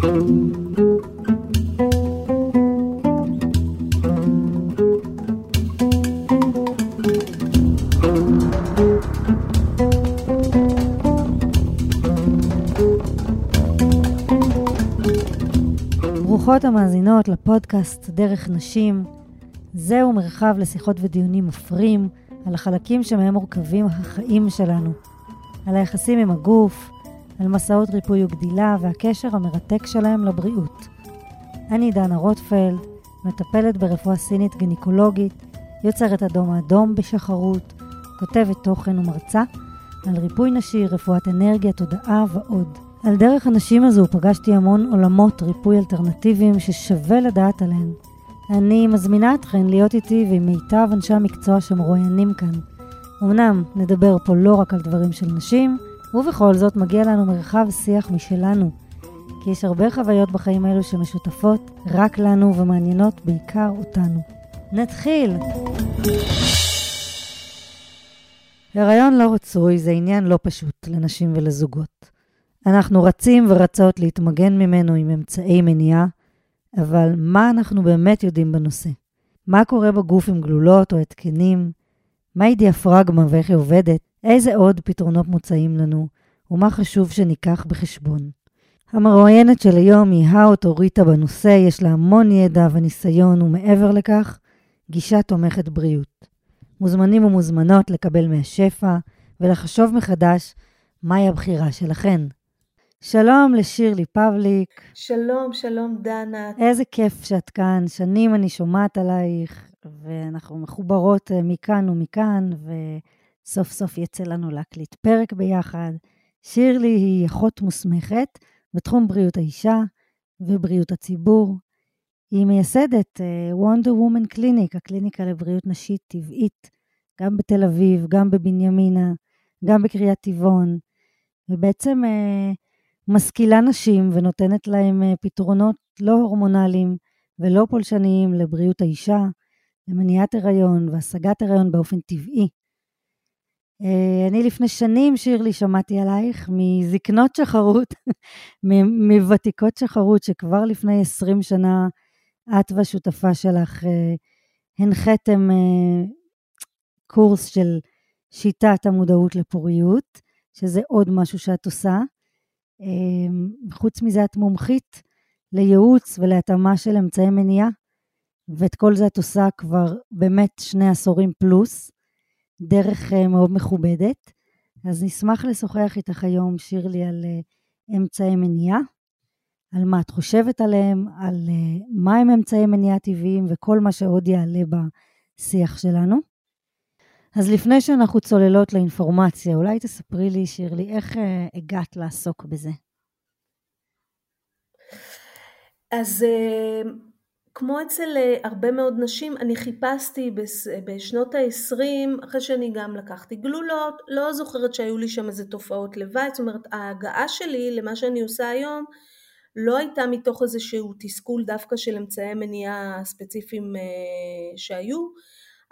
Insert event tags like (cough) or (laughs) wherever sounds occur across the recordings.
ברוכות המאזינות לפודקאסט דרך נשים. זהו מרחב לשיחות ודיונים מפרים על החלקים שמהם מורכבים החיים שלנו, על היחסים עם הגוף, על מסעות ריפוי וגדילה והקשר המרתק שלהם לבריאות. אני דנה רוטפלד, מטפלת ברפואה סינית גינקולוגית, יוצרת אדום האדום בשחרות, כותבת תוכן ומרצה על ריפוי נשי, רפואת אנרגיה, תודעה ועוד. על דרך הנשים הזו פגשתי המון עולמות ריפוי אלטרנטיביים ששווה לדעת עליהן. אני מזמינה אתכן להיות איתי ועם מיטב אנשי המקצוע שמרואיינים כאן. אמנם נדבר פה לא רק על דברים של נשים, ובכל זאת מגיע לנו מרחב שיח משלנו. כי יש הרבה חוויות בחיים האלו שמשותפות רק לנו ומעניינות בעיקר אותנו. נתחיל! הריון לא רצוי זה עניין לא פשוט לנשים ולזוגות. אנחנו רצים ורצות להתמגן ממנו עם אמצעי מניעה, אבל מה אנחנו באמת יודעים בנושא? מה קורה בגוף עם גלולות או התקנים? מהי דיאפרגמה ואיך היא עובדת? איזה עוד פתרונות מוצעים לנו? ומה חשוב שניקח בחשבון? המרואיינת של היום היא האוטוריטה בנושא, יש לה המון ידע וניסיון, ומעבר לכך, גישה תומכת בריאות. מוזמנים ומוזמנות לקבל מהשפע ולחשוב מחדש מהי הבחירה שלכן. שלום לשירלי פבליק. שלום, שלום דנה. איזה כיף שאת כאן, שנים אני שומעת עלייך, ואנחנו מחוברות אה, מכאן ומכאן, וסוף סוף יצא לנו להקליט פרק ביחד. שירלי היא אחות מוסמכת בתחום בריאות האישה ובריאות הציבור. היא מייסדת uh, Wonder Woman Clinic, הקליניקה לבריאות נשית טבעית, גם בתל אביב, גם בבנימינה, גם בקריית טבעון, ובעצם uh, משכילה נשים ונותנת להם uh, פתרונות לא הורמונליים ולא פולשניים לבריאות האישה, למניעת הריון והשגת הריון באופן טבעי. Uh, אני לפני שנים, שירלי, שמעתי עלייך מזקנות שחרות, (laughs) מוותיקות שחרות, שכבר לפני 20 שנה את והשותפה שלך uh, הנחיתם uh, קורס של שיטת המודעות לפוריות, שזה עוד משהו שאת עושה. חוץ מזה, את מומחית לייעוץ ולהתאמה של אמצעי מניעה, ואת כל זה את עושה כבר באמת שני עשורים פלוס. דרך uh, מאוד מכובדת. אז נשמח לשוחח איתך היום, שירלי, על uh, אמצעי מניעה, על מה את חושבת עליהם, על uh, מה הם אמצעי מניעה טבעיים וכל מה שעוד יעלה בשיח שלנו. אז לפני שאנחנו צוללות לאינפורמציה, אולי תספרי לי, שירלי, איך הגעת לעסוק בזה? אז כמו אצל אה, הרבה מאוד נשים, אני חיפשתי בשנות ה-20, אחרי שאני גם לקחתי גלולות, לא זוכרת שהיו לי שם איזה תופעות לוואי, זאת אומרת ההגעה שלי למה שאני עושה היום לא הייתה מתוך איזשהו תסכול דווקא של אמצעי מניעה ספציפיים אה, שהיו,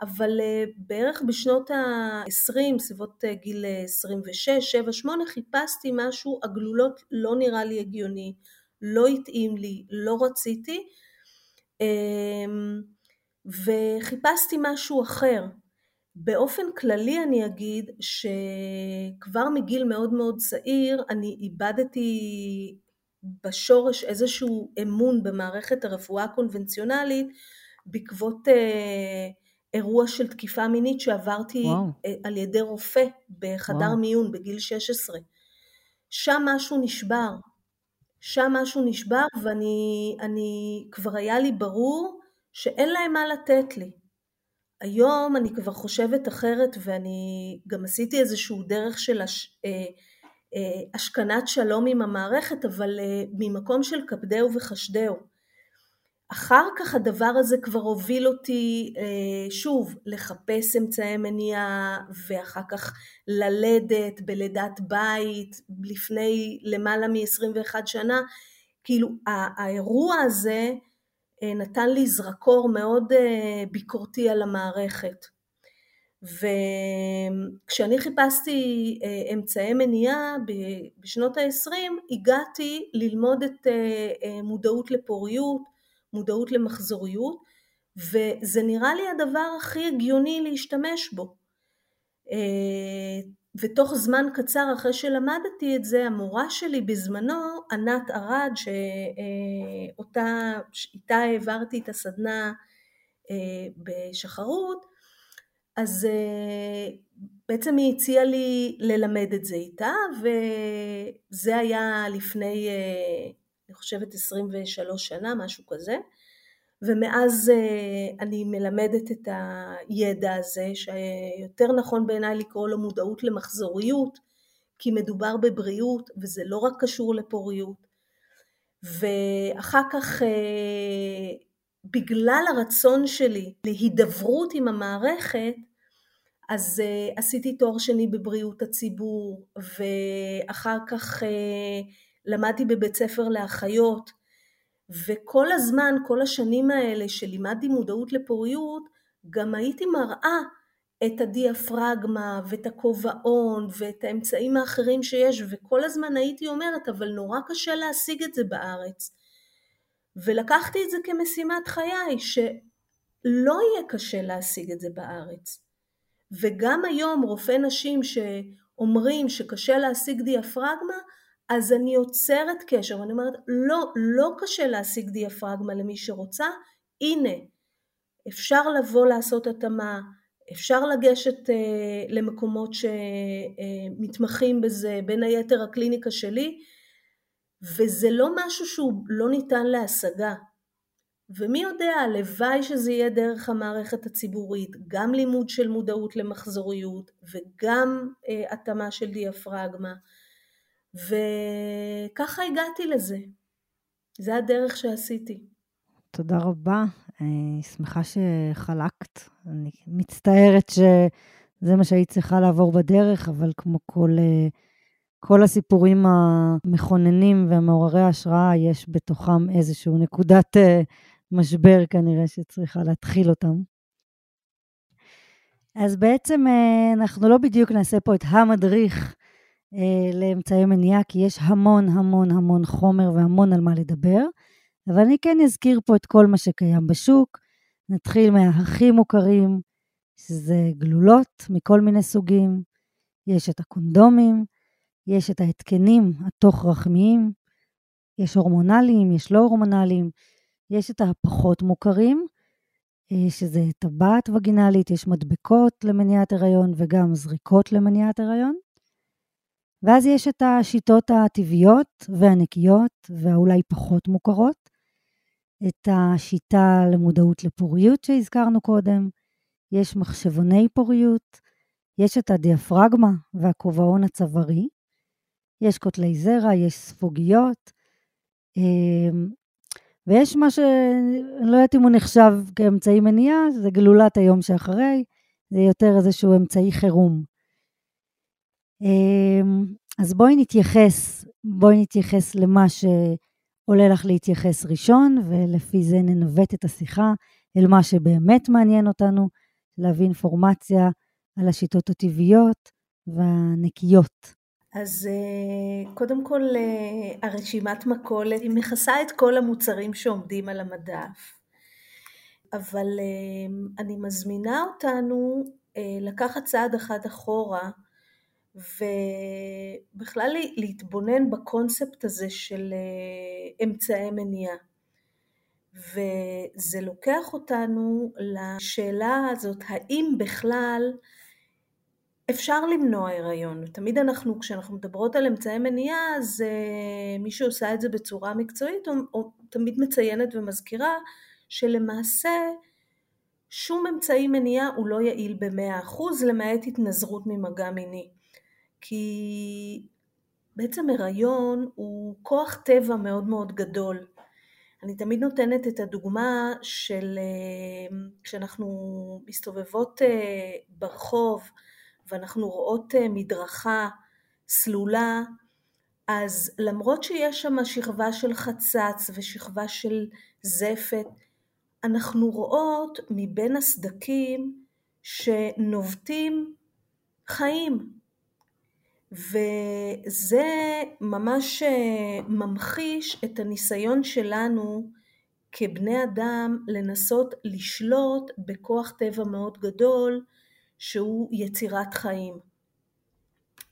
אבל אה, בערך בשנות ה-20, סביבות גיל 26, 7, 8, חיפשתי משהו, הגלולות לא נראה לי הגיוני, לא התאים לי, לא רציתי, וחיפשתי משהו אחר. באופן כללי אני אגיד שכבר מגיל מאוד מאוד צעיר אני איבדתי בשורש איזשהו אמון במערכת הרפואה הקונבנציונלית בעקבות אה, אירוע של תקיפה מינית שעברתי וואו. אה, על ידי רופא בחדר וואו. מיון בגיל 16. שם משהו נשבר, שם משהו נשבר ואני אני, כבר היה לי ברור שאין להם מה לתת לי. היום אני כבר חושבת אחרת ואני גם עשיתי איזשהו דרך של הש, אה, אה, השכנת שלום עם המערכת אבל אה, ממקום של כבדהו וחשדהו. אחר כך הדבר הזה כבר הוביל אותי אה, שוב לחפש אמצעי מניעה ואחר כך ללדת בלידת בית לפני למעלה מ-21 שנה, כאילו האירוע הזה אה, נתן לי זרקור מאוד אה, ביקורתי על המערכת. וכשאני חיפשתי אמצעי מניעה בשנות ה-20 הגעתי ללמוד את מודעות לפוריות, מודעות למחזוריות וזה נראה לי הדבר הכי הגיוני להשתמש בו. ותוך זמן קצר אחרי שלמדתי את זה, המורה שלי בזמנו, ענת ארד, שאותה, איתה העברתי את הסדנה בשחרות, אז אה, בעצם היא הציעה לי ללמד את זה איתה, וזה היה לפני, אה, אני חושבת 23 שנה, משהו כזה. ומאז אה, אני מלמדת את הידע הזה, שיותר נכון בעיניי לקרוא לו מודעות למחזוריות, כי מדובר בבריאות וזה לא רק קשור לפוריות. ואחר כך בגלל הרצון שלי להידברות עם המערכת, אז uh, עשיתי תואר שני בבריאות הציבור, ואחר כך uh, למדתי בבית ספר לאחיות, וכל הזמן, כל השנים האלה שלימדתי מודעות לפוריות, גם הייתי מראה את הדיאפרגמה ואת הכובעון ואת האמצעים האחרים שיש, וכל הזמן הייתי אומרת, אבל נורא קשה להשיג את זה בארץ. ולקחתי את זה כמשימת חיי, שלא יהיה קשה להשיג את זה בארץ. וגם היום רופאי נשים שאומרים שקשה להשיג דיאפרגמה, אז אני יוצרת קשר ואני אומרת לא, לא קשה להשיג דיאפרגמה למי שרוצה, הנה אפשר לבוא לעשות התאמה, אפשר לגשת אה, למקומות שמתמחים אה, בזה, בין היתר הקליניקה שלי, וזה לא משהו שהוא לא ניתן להשגה. ומי יודע, הלוואי שזה יהיה דרך המערכת הציבורית, גם לימוד של מודעות למחזוריות וגם אה, התאמה של דיאפרגמה, וככה הגעתי לזה. זה הדרך שעשיתי. תודה רבה, אני שמחה שחלקת. אני מצטערת שזה מה שהיית צריכה לעבור בדרך, אבל כמו כל, אה, כל הסיפורים המכוננים והמעוררי ההשראה, יש בתוכם איזושהי נקודת אה, משבר כנראה שצריכה להתחיל אותם. אז בעצם אה, אנחנו לא בדיוק נעשה פה את המדריך אה, לאמצעי מניעה, כי יש המון המון המון חומר והמון על מה לדבר, אבל אני כן אזכיר פה את כל מה שקיים בשוק. נתחיל מהכי מוכרים, שזה גלולות מכל מיני סוגים, יש את הקונדומים, יש את ההתקנים התוך-רחמיים, יש הורמונליים, יש לא הורמונליים, יש את הפחות מוכרים, אה, שזה טבעת וגינלית, יש מדבקות למניעת הריון וגם זריקות למניעת הריון. ואז יש את השיטות הטבעיות והנקיות והאולי פחות מוכרות, את השיטה למודעות לפוריות שהזכרנו קודם, יש מחשבוני פוריות, יש את הדיאפרגמה והכובעון הצווארי, יש קוטלי זרע, יש ספוגיות, אמ, ויש מה ש... אני לא יודעת אם הוא נחשב כאמצעי מניעה, זה גלולת היום שאחרי, זה יותר איזשהו אמצעי חירום. אמ, אז בואי נתייחס, בואי נתייחס למה שעולה לך להתייחס ראשון, ולפי זה ננווט את השיחה אל מה שבאמת מעניין אותנו, להביא אינפורמציה על השיטות הטבעיות והנקיות. אז אה, קודם כל אה, הרשימת מכולת היא מכסה את כל המוצרים שעומדים על המדף, אבל אה, אני מזמינה אותנו לקחת צעד אחד אחורה ובכלל להתבונן בקונספט הזה של אמצעי מניעה. וזה לוקח אותנו לשאלה הזאת, האם בכלל אפשר למנוע הריון. תמיד אנחנו, כשאנחנו מדברות על אמצעי מניעה, אז uh, מי שעושה את זה בצורה מקצועית, או, או תמיד מציינת ומזכירה שלמעשה שום אמצעי מניעה הוא לא יעיל במאה אחוז, למעט התנזרות ממגע מיני. כי בעצם הריון הוא כוח טבע מאוד מאוד גדול. אני תמיד נותנת את הדוגמה של uh, כשאנחנו מסתובבות uh, ברחוב, ואנחנו רואות אה, מדרכה סלולה, אז למרות שיש שם שכבה של חצץ ושכבה של זפת, אנחנו רואות מבין הסדקים שנובטים חיים. וזה ממש אה, ממחיש את הניסיון שלנו כבני אדם לנסות לשלוט בכוח טבע מאוד גדול שהוא יצירת חיים.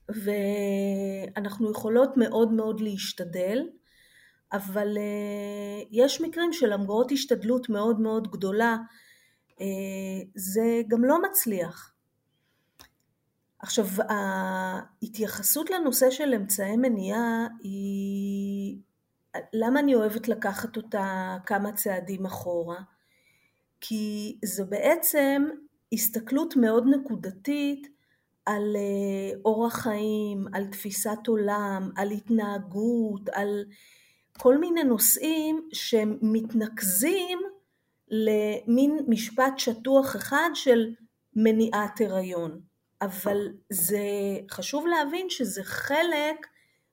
ואנחנו יכולות מאוד מאוד להשתדל, אבל אה, יש מקרים שלמרות השתדלות מאוד מאוד גדולה, אה, זה גם לא מצליח. עכשיו, ההתייחסות לנושא של אמצעי מניעה היא... למה אני אוהבת לקחת אותה כמה צעדים אחורה? כי זו בעצם הסתכלות מאוד נקודתית על אה, אורח חיים, על תפיסת עולם, על התנהגות, על כל מיני נושאים שמתנקזים למין משפט שטוח אחד של מניעת הריון. אבל זה חשוב להבין שזה חלק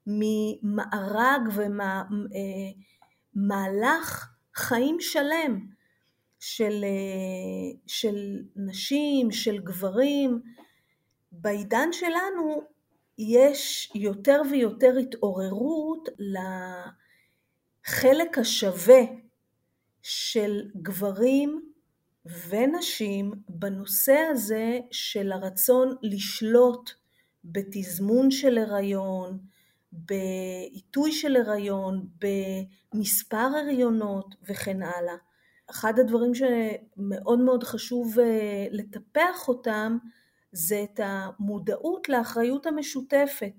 ממארג ומהלך חיים שלם של, של נשים, של גברים. בעידן שלנו יש יותר ויותר התעוררות לחלק השווה של גברים ונשים בנושא הזה של הרצון לשלוט בתזמון של הריון, בעיתוי של הריון, במספר הריונות וכן הלאה. אחד הדברים שמאוד מאוד חשוב אה, לטפח אותם זה את המודעות לאחריות המשותפת.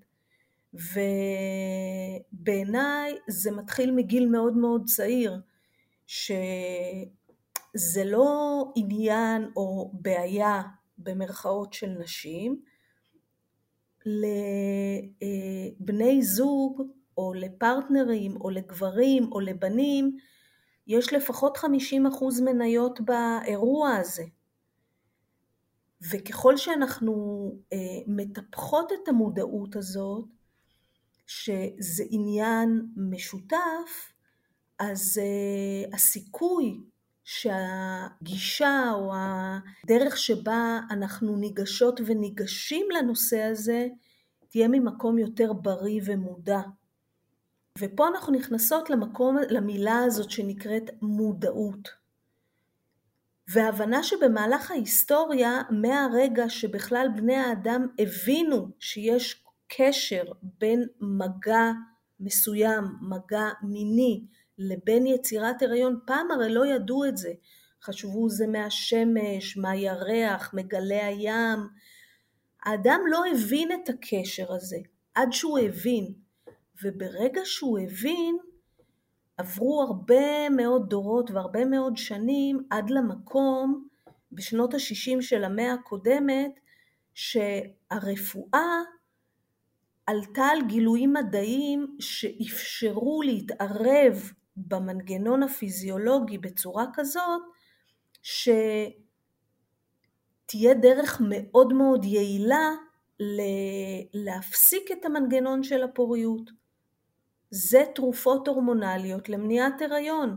ובעיניי זה מתחיל מגיל מאוד מאוד צעיר, ש... זה לא עניין או בעיה במרכאות של נשים, לבני זוג או לפרטנרים או לגברים או לבנים יש לפחות 50% מניות באירוע הזה. וככל שאנחנו אה, מטפחות את המודעות הזאת, שזה עניין משותף, אז אה, הסיכוי שהגישה או הדרך שבה אנחנו ניגשות וניגשים לנושא הזה תהיה ממקום יותר בריא ומודע. ופה אנחנו נכנסות למקום, למילה הזאת שנקראת מודעות. והבנה שבמהלך ההיסטוריה, מהרגע שבכלל בני האדם הבינו שיש קשר בין מגע מסוים, מגע מיני, לבין יצירת הריון, פעם הרי לא ידעו את זה. חשבו זה מהשמש, מהירח, מגלי הים. האדם לא הבין את הקשר הזה עד שהוא הבין. וברגע שהוא הבין, עברו הרבה מאוד דורות והרבה מאוד שנים עד למקום בשנות ה-60 של המאה הקודמת שהרפואה עלתה על גילויים מדעיים שאפשרו להתערב במנגנון הפיזיולוגי בצורה כזאת שתהיה דרך מאוד מאוד יעילה להפסיק את המנגנון של הפוריות. זה תרופות הורמונליות למניעת הריון.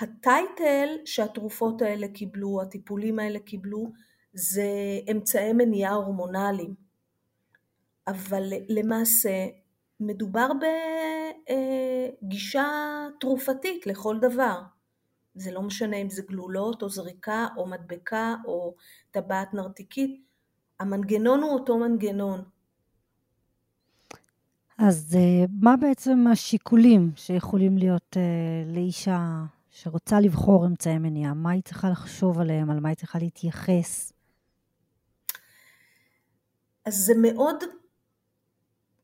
הטייטל שהתרופות האלה קיבלו, הטיפולים האלה קיבלו, זה אמצעי מניעה הורמונליים. אבל למעשה מדובר בגישה תרופתית לכל דבר. זה לא משנה אם זה גלולות או זריקה או מדבקה או טבעת נרתיקית, המנגנון הוא אותו מנגנון. אז אה, מה בעצם השיקולים שיכולים להיות אה, לאישה שרוצה לבחור אמצעי מניעה? מה היא צריכה לחשוב עליהם? על מה היא צריכה להתייחס? אז זה מאוד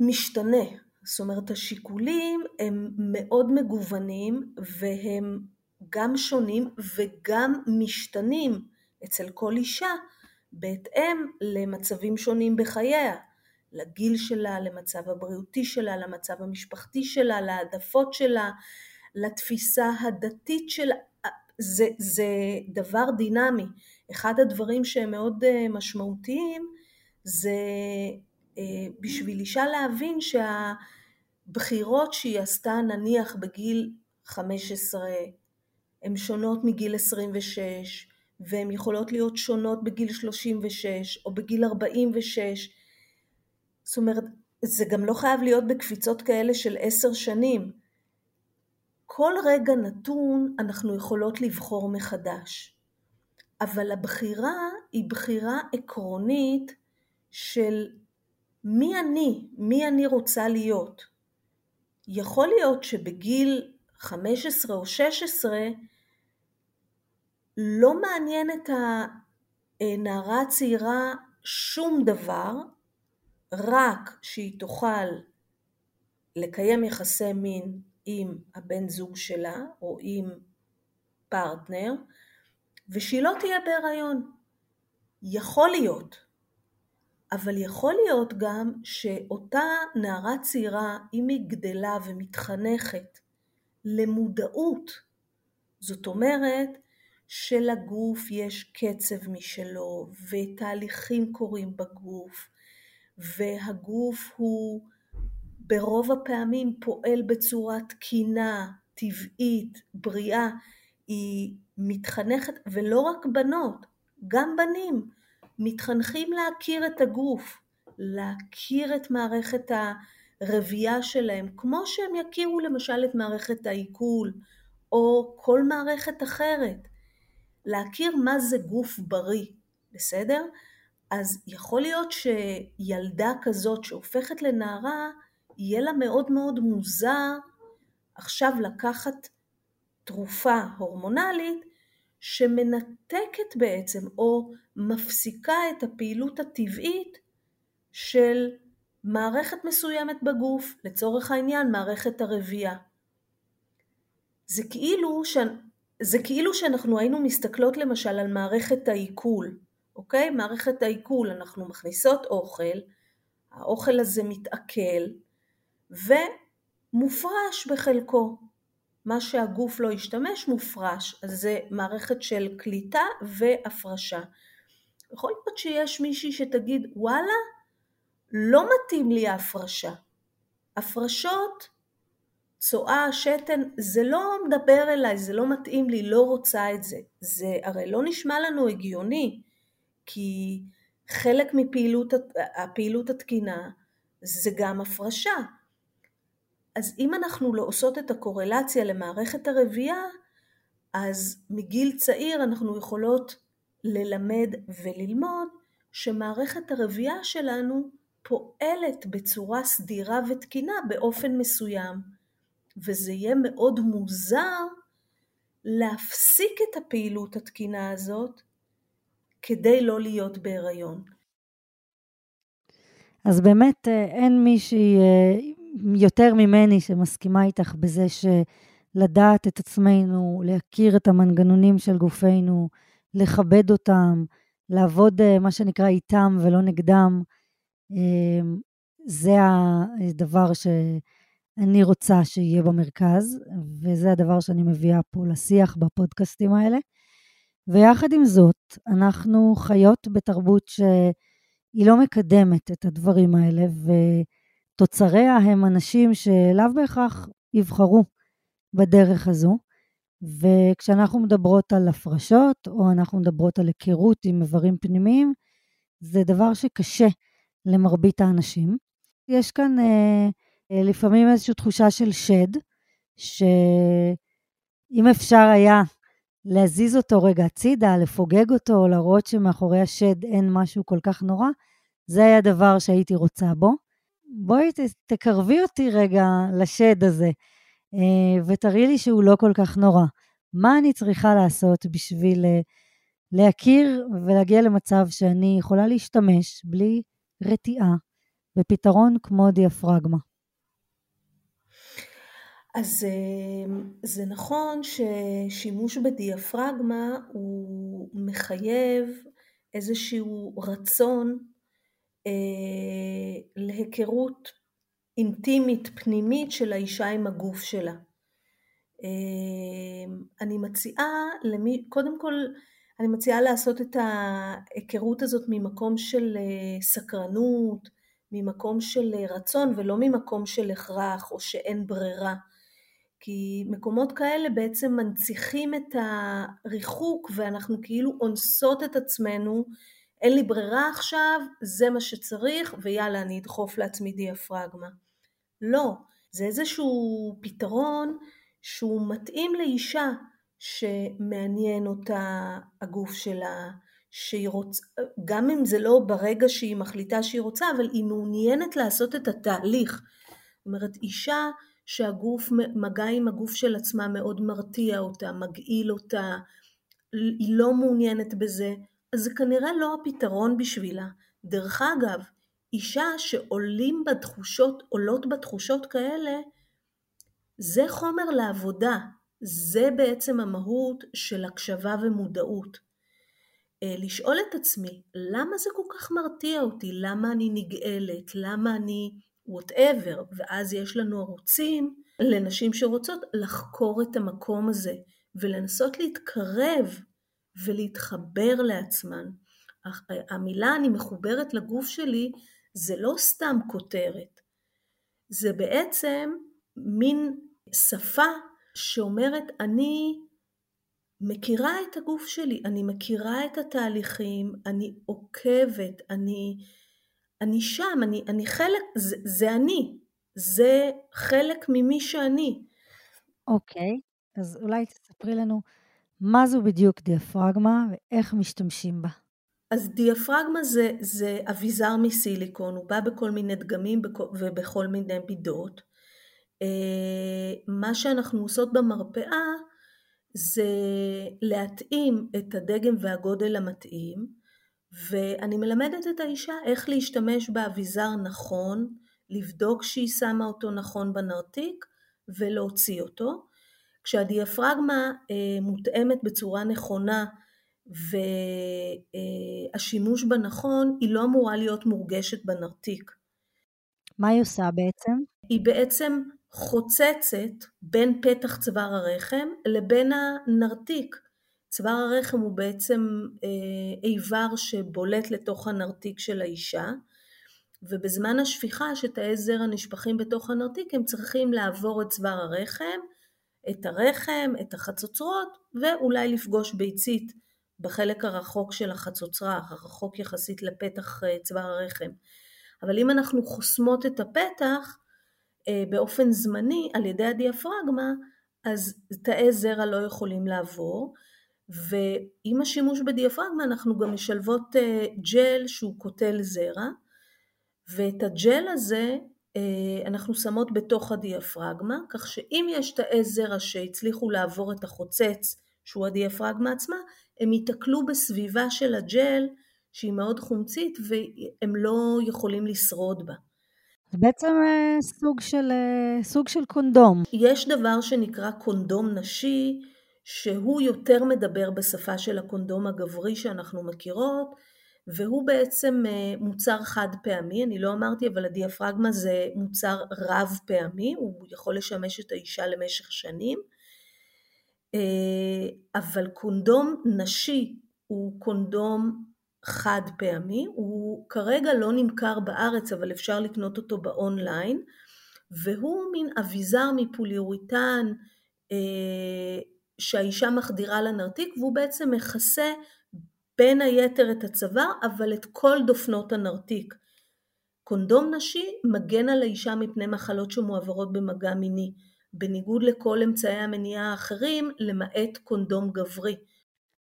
משתנה. זאת אומרת, השיקולים הם מאוד מגוונים והם גם שונים וגם משתנים אצל כל אישה בהתאם למצבים שונים בחייה, לגיל שלה, למצב הבריאותי שלה, למצב המשפחתי שלה, להעדפות שלה, לתפיסה הדתית שלה. זה, זה דבר דינמי. אחד הדברים שהם מאוד אה, משמעותיים זה אה, בשביל אישה להבין שהבחירות שהיא עשתה נניח בגיל 15 הן שונות מגיל 26 והן יכולות להיות שונות בגיל 36 או בגיל 46. זאת אומרת, זה גם לא חייב להיות בקפיצות כאלה של עשר שנים. כל רגע נתון אנחנו יכולות לבחור מחדש. אבל הבחירה היא בחירה עקרונית של מי אני, מי אני רוצה להיות. יכול להיות שבגיל 15 או 16 לא מעניין את הנערה הצעירה שום דבר, רק שהיא תוכל לקיים יחסי מין עם הבן זוג שלה או עם פרטנר, ושהיא לא תהיה בהיריון. יכול להיות, אבל יכול להיות גם שאותה נערה צעירה, אם היא גדלה ומתחנכת למודעות, זאת אומרת שלגוף יש קצב משלו ותהליכים קורים בגוף והגוף הוא ברוב הפעמים פועל בצורה תקינה, טבעית, בריאה, היא מתחנכת, ולא רק בנות, גם בנים, מתחנכים להכיר את הגוף, להכיר את מערכת הרבייה שלהם, כמו שהם יכירו למשל את מערכת העיכול, או כל מערכת אחרת. להכיר מה זה גוף בריא, בסדר? אז יכול להיות שילדה כזאת שהופכת לנערה, יהיה לה מאוד מאוד מוזר עכשיו לקחת תרופה הורמונלית שמנתקת בעצם או מפסיקה את הפעילות הטבעית של מערכת מסוימת בגוף, לצורך העניין מערכת הרבייה. זה כאילו, ש... זה כאילו שאנחנו היינו מסתכלות למשל על מערכת העיכול, אוקיי? מערכת העיכול, אנחנו מכניסות אוכל, האוכל הזה מתעכל ומופרש בחלקו. מה שהגוף לא ישתמש מופרש, אז זה מערכת של קליטה והפרשה. יכול להיות שיש מישהי שתגיד וואלה, לא מתאים לי ההפרשה. הפרשות, צואה, שתן, זה לא מדבר אליי, זה לא מתאים לי, לא רוצה את זה. זה הרי לא נשמע לנו הגיוני, כי חלק מפעילות הפעילות התקינה זה גם הפרשה. אז אם אנחנו לא עושות את הקורלציה למערכת הרבייה, אז מגיל צעיר אנחנו יכולות ללמד וללמוד שמערכת הרבייה שלנו פועלת בצורה סדירה ותקינה באופן מסוים, וזה יהיה מאוד מוזר להפסיק את הפעילות התקינה הזאת כדי לא להיות בהיריון. אז באמת אה, אין מישהי אה, יותר ממני שמסכימה איתך בזה שלדעת את עצמנו, להכיר את המנגנונים של גופנו, לכבד אותם, לעבוד אה, מה שנקרא איתם ולא נגדם, זה הדבר שאני רוצה שיהיה במרכז, וזה הדבר שאני מביאה פה לשיח בפודקאסטים האלה. ויחד עם זאת, אנחנו חיות בתרבות שהיא לא מקדמת את הדברים האלה, ותוצריה הם אנשים שלאו בהכרח יבחרו בדרך הזו. וכשאנחנו מדברות על הפרשות, או אנחנו מדברות על היכרות עם איברים פנימיים, זה דבר שקשה למרבית האנשים. יש כאן אה, אה, לפעמים איזושהי תחושה של שד, שאם אפשר היה להזיז אותו רגע הצידה, לפוגג אותו, להראות שמאחורי השד אין משהו כל כך נורא, זה היה דבר שהייתי רוצה בו. בואי תקרבי אותי רגע לשד הזה, אה, ותראי לי שהוא לא כל כך נורא. מה אני צריכה לעשות בשביל אה, להכיר ולהגיע למצב שאני יכולה להשתמש בלי רתיעה בפתרון כמו דיאפרגמה? אז אה, זה נכון ששימוש בדיאפרגמה הוא מחייב איזשהו רצון להיכרות אינטימית פנימית של האישה עם הגוף שלה. אה, אני מציעה, למי, קודם כל אני מציעה לעשות את ההיכרות הזאת ממקום של סקרנות, ממקום של רצון ולא ממקום של הכרח או שאין ברירה. כי מקומות כאלה בעצם מנציחים את הריחוק ואנחנו כאילו אונסות את עצמנו, אין לי ברירה עכשיו, זה מה שצריך ויאללה אני אדחוף לעצמי דיאפרגמה. לא, זה איזשהו פתרון שהוא מתאים לאישה שמעניין אותה הגוף שלה, שהיא רוצה, גם אם זה לא ברגע שהיא מחליטה שהיא רוצה, אבל היא מעוניינת לעשות את התהליך. זאת אומרת, אישה שהגוף, מגע עם הגוף של עצמה מאוד מרתיע אותה, מגעיל אותה, היא לא מעוניינת בזה, זה כנראה לא הפתרון בשבילה. דרך אגב, אישה שעולים בתחושות, עולות בתחושות כאלה, זה חומר לעבודה, זה בעצם המהות של הקשבה ומודעות. אה, לשאול את עצמי, למה זה כל כך מרתיע אותי? למה אני נגאלת? למה אני וואטאבר? ואז יש לנו ערוצים לנשים שרוצות לחקור את המקום הזה ולנסות להתקרב ולהתחבר לעצמן. המילה אני מחוברת לגוף שלי זה לא סתם כותרת, זה בעצם מין שפה שאומרת אני מכירה את הגוף שלי, אני מכירה את התהליכים, אני עוקבת, אני, אני שם, אני, אני חלק, זה, זה אני, זה חלק ממי שאני. אוקיי, okay, אז אולי תספרי לנו מה זו בדיוק דיאפרגמה ואיך משתמשים בה. אז דיאפרגמה זה, זה אביזר מסיליקון, הוא בא בכל מיני דגמים ובכל מיני מידות. אה, מה שאנחנו עושות במרפאה זה להתאים את הדגם והגודל המתאים, ואני מלמדת את האישה איך להשתמש באביזר נכון, לבדוק שהיא שמה אותו נכון בנרתיק ולהוציא אותו. כשהדיאפרגמה אה, מותאמת בצורה נכונה והשימוש בה נכון, היא לא אמורה להיות מורגשת בנרתיק. מה היא עושה בעצם? היא בעצם חוצצת בין פתח צוואר הרחם לבין הנרתיק. צוואר הרחם הוא בעצם אה, איבר שבולט לתוך הנרתיק של האישה, ובזמן השפיכה שתאי זרע נשפכים בתוך הנרתיק הם צריכים לעבור את צוואר הרחם, את הרחם, את החצוצרות, ואולי לפגוש ביצית בחלק הרחוק של החצוצרה, הרחוק יחסית לפתח אה, צוואר הרחם. אבל אם אנחנו חוסמות את הפתח, אה, באופן זמני על ידי הדיאפרגמה, אז תאי זרע לא יכולים לעבור, ועם השימוש בדיאפרגמה אנחנו גם משלבות אה, ג'ל שהוא קוטל זרע, ואת הג'ל הזה אנחנו שמות בתוך הדיאפרגמה, כך שאם יש תאי זרע שהצליחו לעבור את החוצץ, שהוא הדיאפרגמה עצמה, הם ייתקלו בסביבה של הג'ל שהיא מאוד חומצית והם לא יכולים לשרוד בה. זה בעצם אה, סוג של, אה, סוג של קונדום. יש דבר שנקרא קונדום נשי, שהוא יותר מדבר בשפה של הקונדום הגברי שאנחנו מכירות, והוא בעצם אה, מוצר חד פעמי, אני לא אמרתי, אבל הדיאפרגמה זה מוצר רב פעמי, הוא יכול לשמש את האישה למשך שנים. אבל קונדום נשי הוא קונדום חד פעמי, הוא כרגע לא נמכר בארץ אבל אפשר לקנות אותו באונליין, והוא מין אביזר מפוליוריטן אה, שהאישה מחדירה לנרתיק והוא בעצם מכסה בין היתר את הצוואר אבל את כל דופנות הנרתיק. קונדום נשי מגן על האישה מפני מחלות שמועברות במגע מיני, בניגוד לכל אמצעי המניעה האחרים למעט קונדום גברי.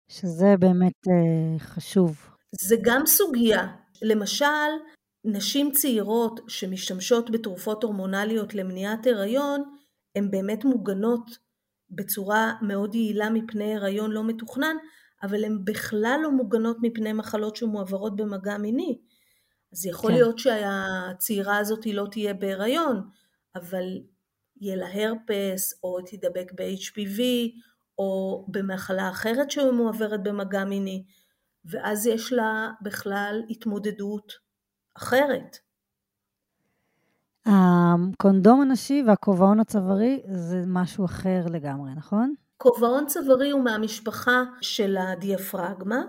שזה באמת אה, חשוב. זה גם סוגיה. למשל, נשים צעירות שמשתמשות בתרופות הורמונליות למניעת הריון, הן באמת מוגנות בצורה מאוד יעילה מפני הריון לא מתוכנן, אבל הן בכלל לא מוגנות מפני מחלות שמועברות במגע מיני. אז יכול כן. להיות שהצעירה הזאת לא תהיה בהיריון, אבל יהיה לה הרפס, או תדבק ב-HPV, או במחלה אחרת שמועברת במגע מיני. ואז יש לה בכלל התמודדות אחרת. הקונדום הנשי והכובעון הצווארי זה משהו אחר לגמרי, נכון? כובעון צווארי הוא מהמשפחה של הדיאפרגמה,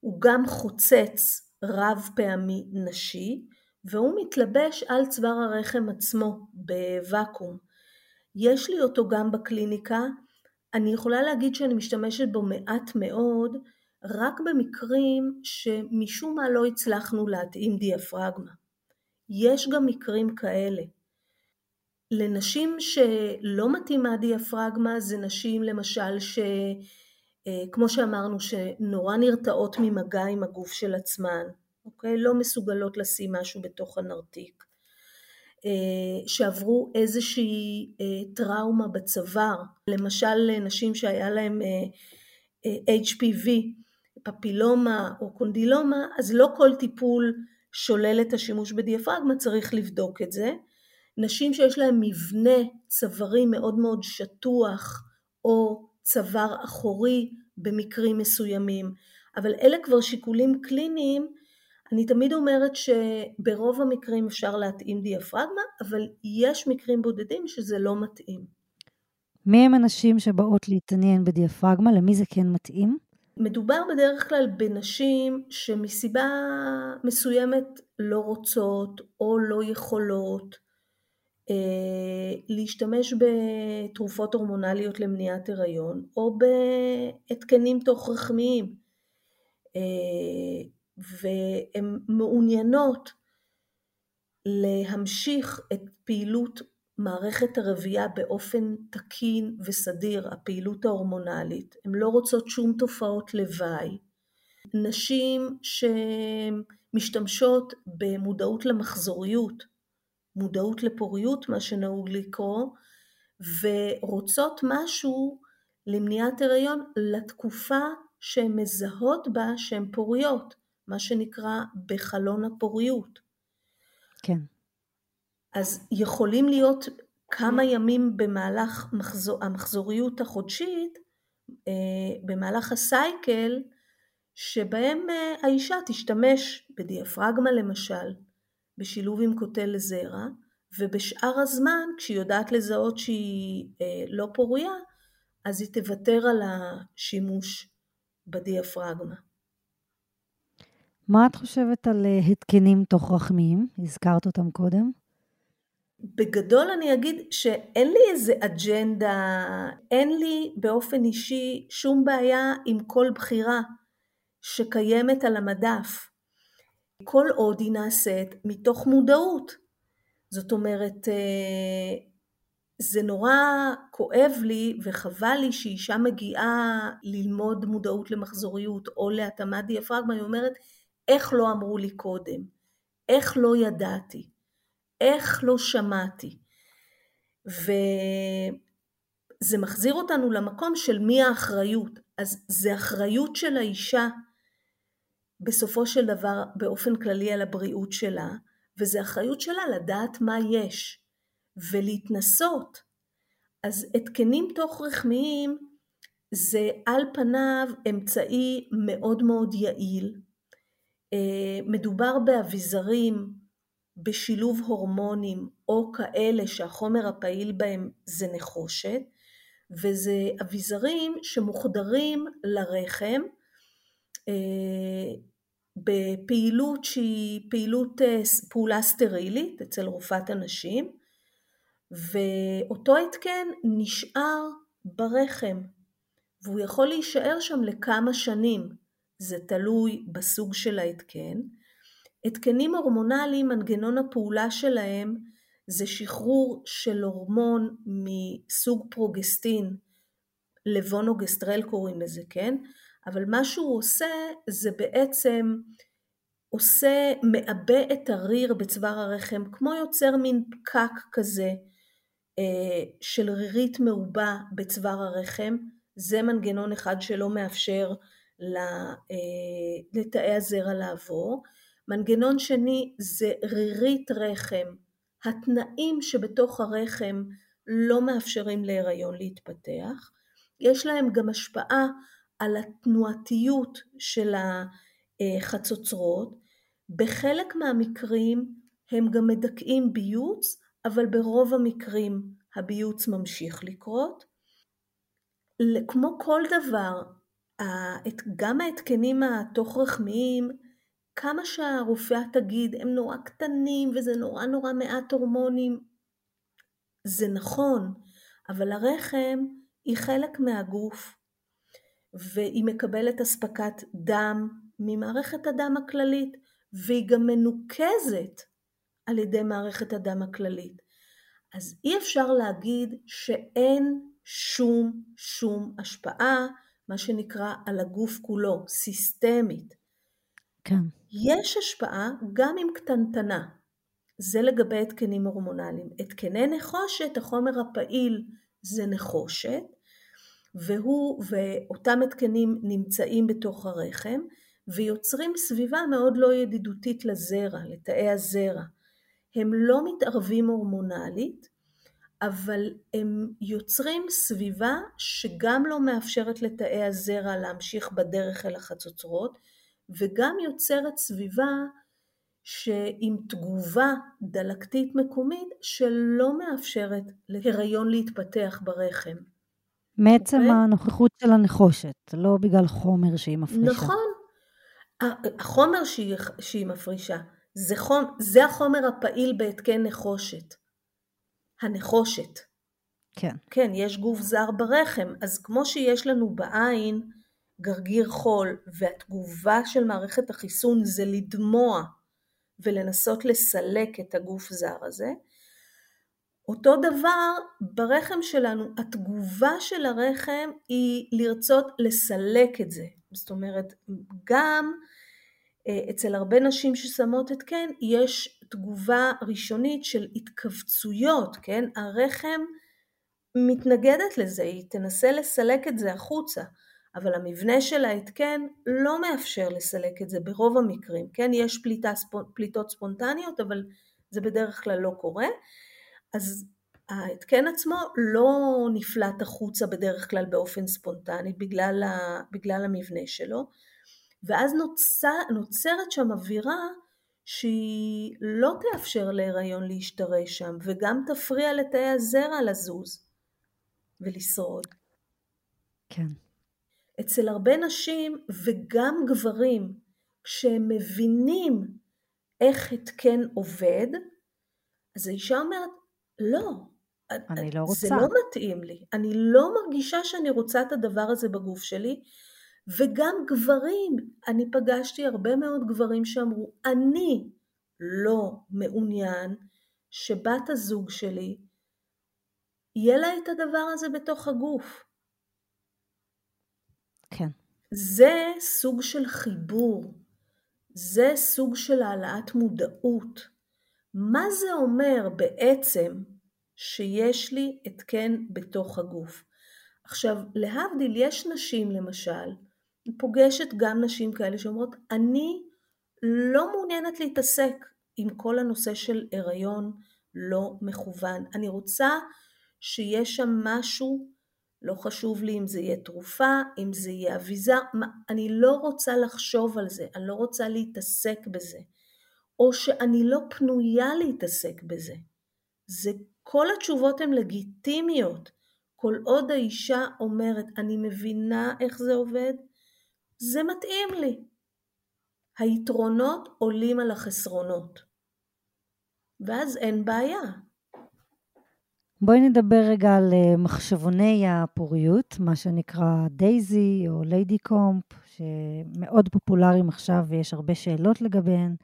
הוא גם חוצץ רב פעמי נשי, והוא מתלבש על צוואר הרחם עצמו בוואקום. יש לי אותו גם בקליניקה, אני יכולה להגיד שאני משתמשת בו מעט מאוד, רק במקרים שמשום מה לא הצלחנו להתאים דיאפרגמה. יש גם מקרים כאלה. לנשים שלא מתאימה דיאפרגמה זה נשים למשל ש... אה, שאמרנו שנורא נרתעות ממגע עם הגוף של עצמן, אוקיי? לא מסוגלות לשים משהו בתוך הנרתיק. אה, שעברו איזושהי אה, טראומה בצוואר, למשל נשים שהיה להם HPV, פפילומה או קונדילומה, אז לא כל טיפול שולל את השימוש בדיאפרגמה, צריך לבדוק את זה. נשים שיש להן מבנה צווארי מאוד מאוד שטוח או צוואר אחורי במקרים מסוימים, אבל אלה כבר שיקולים קליניים. אני תמיד אומרת שברוב המקרים אפשר להתאים דיאפרגמה, אבל יש מקרים בודדים שזה לא מתאים. מי הם הנשים שבאות להתעניין בדיאפרגמה? למי זה כן מתאים? מדובר בדרך כלל בנשים שמסיבה מסוימת לא רוצות או לא יכולות להשתמש בתרופות הורמונליות למניעת הריון או בהתקנים תוך רחמיים אה, והן מעוניינות להמשיך את פעילות מערכת הרבייה באופן תקין וסדיר, הפעילות ההורמונלית, הן לא רוצות שום תופעות לוואי. נשים שמשתמשות במודעות למחזוריות, מודעות לפוריות, מה שנהוג לקרוא, ורוצות משהו למניעת הריון לתקופה שהן מזהות בה שהן פוריות, מה שנקרא בחלון הפוריות. כן. אז יכולים להיות כמה ימים במהלך מחזור, המחזוריות החודשית, אה, במהלך הסייקל, שבהם אה, האישה תשתמש בדיאפרגמה למשל, בשילוב עם קוטל לזרע, ובשאר הזמן, כשהיא יודעת לזהות שהיא אה, לא פוריה, אז היא תוותר על השימוש בדיאפרגמה. מה את חושבת על התקנים תוך רחמיים? הזכרת אותם קודם. בגדול אני אגיד שאין לי איזה אג'נדה, אין לי באופן אישי שום בעיה עם כל בחירה שקיימת על המדף, כל עוד היא נעשית מתוך מודעות. זאת אומרת, אה, זה נורא כואב לי וחבל לי שאישה מגיעה ללמוד מודעות למחזוריות או להתאמת דיאפרגמה, היא אומרת, איך לא אמרו לי קודם? איך לא ידעתי? איך לא שמעתי? וזה מחזיר אותנו למקום של מי האחריות. אז זה אחריות של האישה בסופו של דבר באופן כללי על הבריאות שלה, וזה אחריות שלה לדעת מה יש ולהתנסות. אז התקנים תוך רחמיים זה על פניו אמצעי מאוד מאוד יעיל. אה, מדובר באביזרים בשילוב הורמונים או כאלה שהחומר הפעיל בהם זה נחושת, וזה אביזרים שמוחדרים לרחם בפעילות שהיא פעילות, אה, פעולה סטרילית אצל רופאת הנשים, ואותו התקן נשאר ברחם, והוא יכול להישאר שם לכמה שנים, זה תלוי בסוג של ההתקן. התקנים הורמונליים, מנגנון הפעולה שלהם זה שחרור של הורמון מסוג פרוגסטין, לבונוגסטרל קוראים לזה, כן? אבל מה שהוא עושה זה בעצם עושה, מעבה את הריר בצוואר הרחם, כמו יוצר מין פקק כזה אה, של רירית מעובה בצוואר הרחם, זה מנגנון אחד שלא מאפשר אה, לתאי הזרע לעבור. מנגנון שני זה רירית רחם, התנאים שבתוך הרחם לא מאפשרים להיריון להתפתח, יש להם גם השפעה על התנועתיות של החצוצרות, בחלק מהמקרים הם גם מדכאים ביוץ, אבל ברוב המקרים הביוץ ממשיך לקרות. כמו כל דבר, גם ההתקנים התוך-רחמיים, כמה שהרופאה תגיד, הם נורא קטנים וזה נורא נורא מעט הורמונים, זה נכון, אבל הרחם היא חלק מהגוף, והיא מקבלת אספקת דם ממערכת הדם הכללית, והיא גם מנוקזת על ידי מערכת הדם הכללית. אז אי אפשר להגיד שאין שום שום השפעה, מה שנקרא, על הגוף כולו, סיסטמית. כן. יש השפעה גם אם קטנטנה. זה לגבי התקנים הורמונליים. התקני נחושת, החומר הפעיל זה נחושת, והוא, ואותם התקנים נמצאים בתוך הרחם, ויוצרים סביבה מאוד לא ידידותית לזרע, לתאי הזרע. הם לא מתערבים הורמונלית, אבל הם יוצרים סביבה שגם לא מאפשרת לתאי הזרע להמשיך בדרך אל החצוצרות, וגם יוצרת סביבה שעם תגובה דלקתית מקומית שלא מאפשרת להיריון להתפתח ברחם. מעצם okay? אוקיי? הנוכחות של הנחושת, לא בגלל חומר שהיא מפרישה. נכון. החומר שהיא, שהיא מפרישה, זה, חומ, זה החומר הפעיל בהתקן נחושת. הנחושת. כן. כן, יש גוף זר ברחם, אז כמו שיש לנו בעין גרגיר חול, והתגובה של מערכת החיסון זה לדמוע ולנסות לסלק את הגוף זר הזה, אותו דבר ברחם שלנו, התגובה של הרחם היא לרצות לסלק את זה. זאת אומרת, גם אה, אצל הרבה נשים ששמות התקן, יש תגובה ראשונית של התכווצויות, כן? הרחם מתנגדת לזה, היא תנסה לסלק את זה החוצה, אבל המבנה של ההתקן לא מאפשר לסלק את זה ברוב המקרים, כן? יש פליטה, פליטות ספונטניות, אבל זה בדרך כלל לא קורה. אז ההתקן עצמו לא נפלט החוצה בדרך כלל באופן ספונטני בגלל, ה, בגלל המבנה שלו, ואז נוצר, נוצרת שם אווירה שהיא לא תאפשר להיריון להשתרש שם, וגם תפריע לתאי הזרע לזוז ולשרוד. כן. אצל הרבה נשים וגם גברים, כשהם מבינים איך התקן עובד, אז האישה אומרת, לא, אני לא רוצה. זה לא מתאים לי, אני לא מרגישה שאני רוצה את הדבר הזה בגוף שלי, וגם גברים, אני פגשתי הרבה מאוד גברים שאמרו, אני לא מעוניין שבת הזוג שלי יהיה לה את הדבר הזה בתוך הגוף. כן. זה סוג של חיבור, זה סוג של העלאת מודעות. מה זה אומר בעצם שיש לי התקן בתוך הגוף? עכשיו, להבדיל, יש נשים למשל, פוגשת גם נשים כאלה שאומרות, אני לא מעוניינת להתעסק עם כל הנושא של הריון לא מכוון. אני רוצה שיש שם משהו, לא חשוב לי אם זה יהיה תרופה, אם זה יהיה אביזר, אני לא רוצה לחשוב על זה, אני לא רוצה להתעסק בזה. או שאני לא פנויה להתעסק בזה. זה, כל התשובות הן לגיטימיות. כל עוד האישה אומרת, אני מבינה איך זה עובד, זה מתאים לי. היתרונות עולים על החסרונות. ואז אין בעיה. בואי נדבר רגע על אה, מחשבוני הפוריות, מה שנקרא דייזי או ליידי קומפ, שמאוד פופולריים עכשיו ויש הרבה שאלות לגביהן.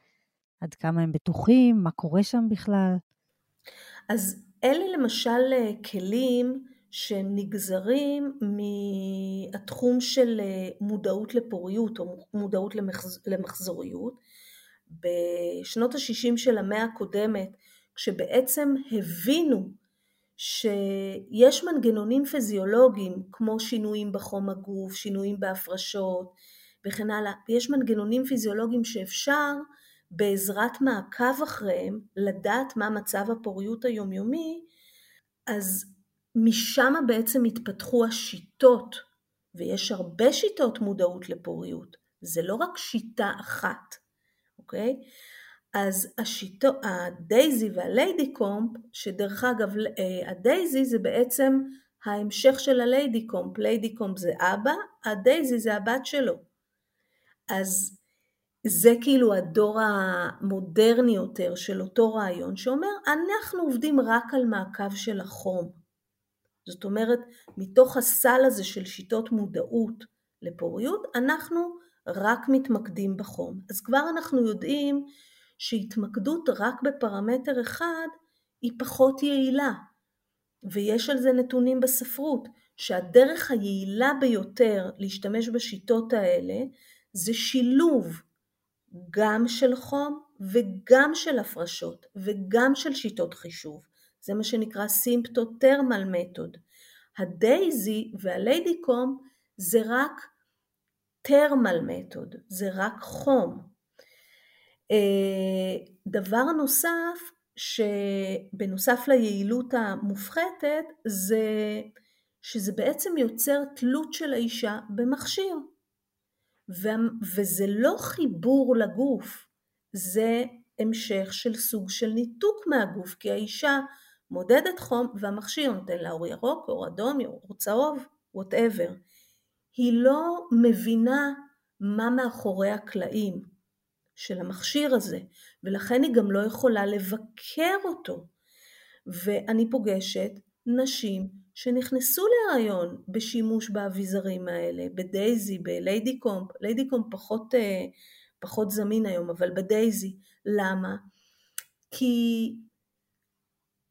עד כמה הם בטוחים, מה קורה שם בכלל? אז אלה למשל אה, כלים שנגזרים מהתחום של אה, מודעות לפוריות או מודעות למחזוריות. בשנות ה-60 של המאה הקודמת, כשבעצם הבינו שיש מנגנונים פיזיולוגיים כמו שינויים בחום הגוף, שינויים בהפרשות וכן הלאה, ויש מנגנונים פיזיולוגיים שאפשר בעזרת מעקב אחריהם לדעת מה מצב הפוריות היומיומי, אז משם בעצם התפתחו השיטות, ויש הרבה שיטות מודעות לפוריות, זה לא רק שיטה אחת, אוקיי? אז השיטו, ה Daysy וה Lady-Comp, שדרך אגב אה, ה Daysy זה בעצם ההמשך של ה Lady-Comp, Lady-Comp זה אבא, ה Daysy זה הבת שלו. אז זה כאילו הדור המודרני יותר של אותו רעיון שאומר אנחנו עובדים רק על מעקב של החום. זאת אומרת, מתוך הסל הזה של שיטות מודעות לפוריות, אנחנו רק מתמקדים בחום. אז כבר אנחנו יודעים שהתמקדות רק בפרמטר אחד היא פחות יעילה. ויש על זה נתונים בספרות, שהדרך היעילה ביותר להשתמש בשיטות האלה זה שילוב גם של חום וגם של הפרשות וגם של שיטות חישוב. זה מה שנקרא סימפטוטרמל מתוד. הדייזי והליידי קום זה רק תרמל מתוד, זה רק חום. אה, דבר נוסף, שבנוסף ליעילות המופחתת, זה שזה בעצם יוצר תלות של האישה במכשיר. וזה לא חיבור לגוף, זה המשך של סוג של ניתוק מהגוף, כי האישה מודדת חום והמכשיר נותן לה אור ירוק, אור אדום, אור צהוב, whatever. היא לא מבינה מה מאחורי הקלעים של המכשיר הזה, ולכן היא גם לא יכולה לבקר אותו. ואני פוגשת נשים שנכנסו להיריון בשימוש באביזרים האלה, ב Daysy, ב Lady-Comp, Lady-Comp פחות, אה, פחות זמין היום, אבל בדייזי. למה? כי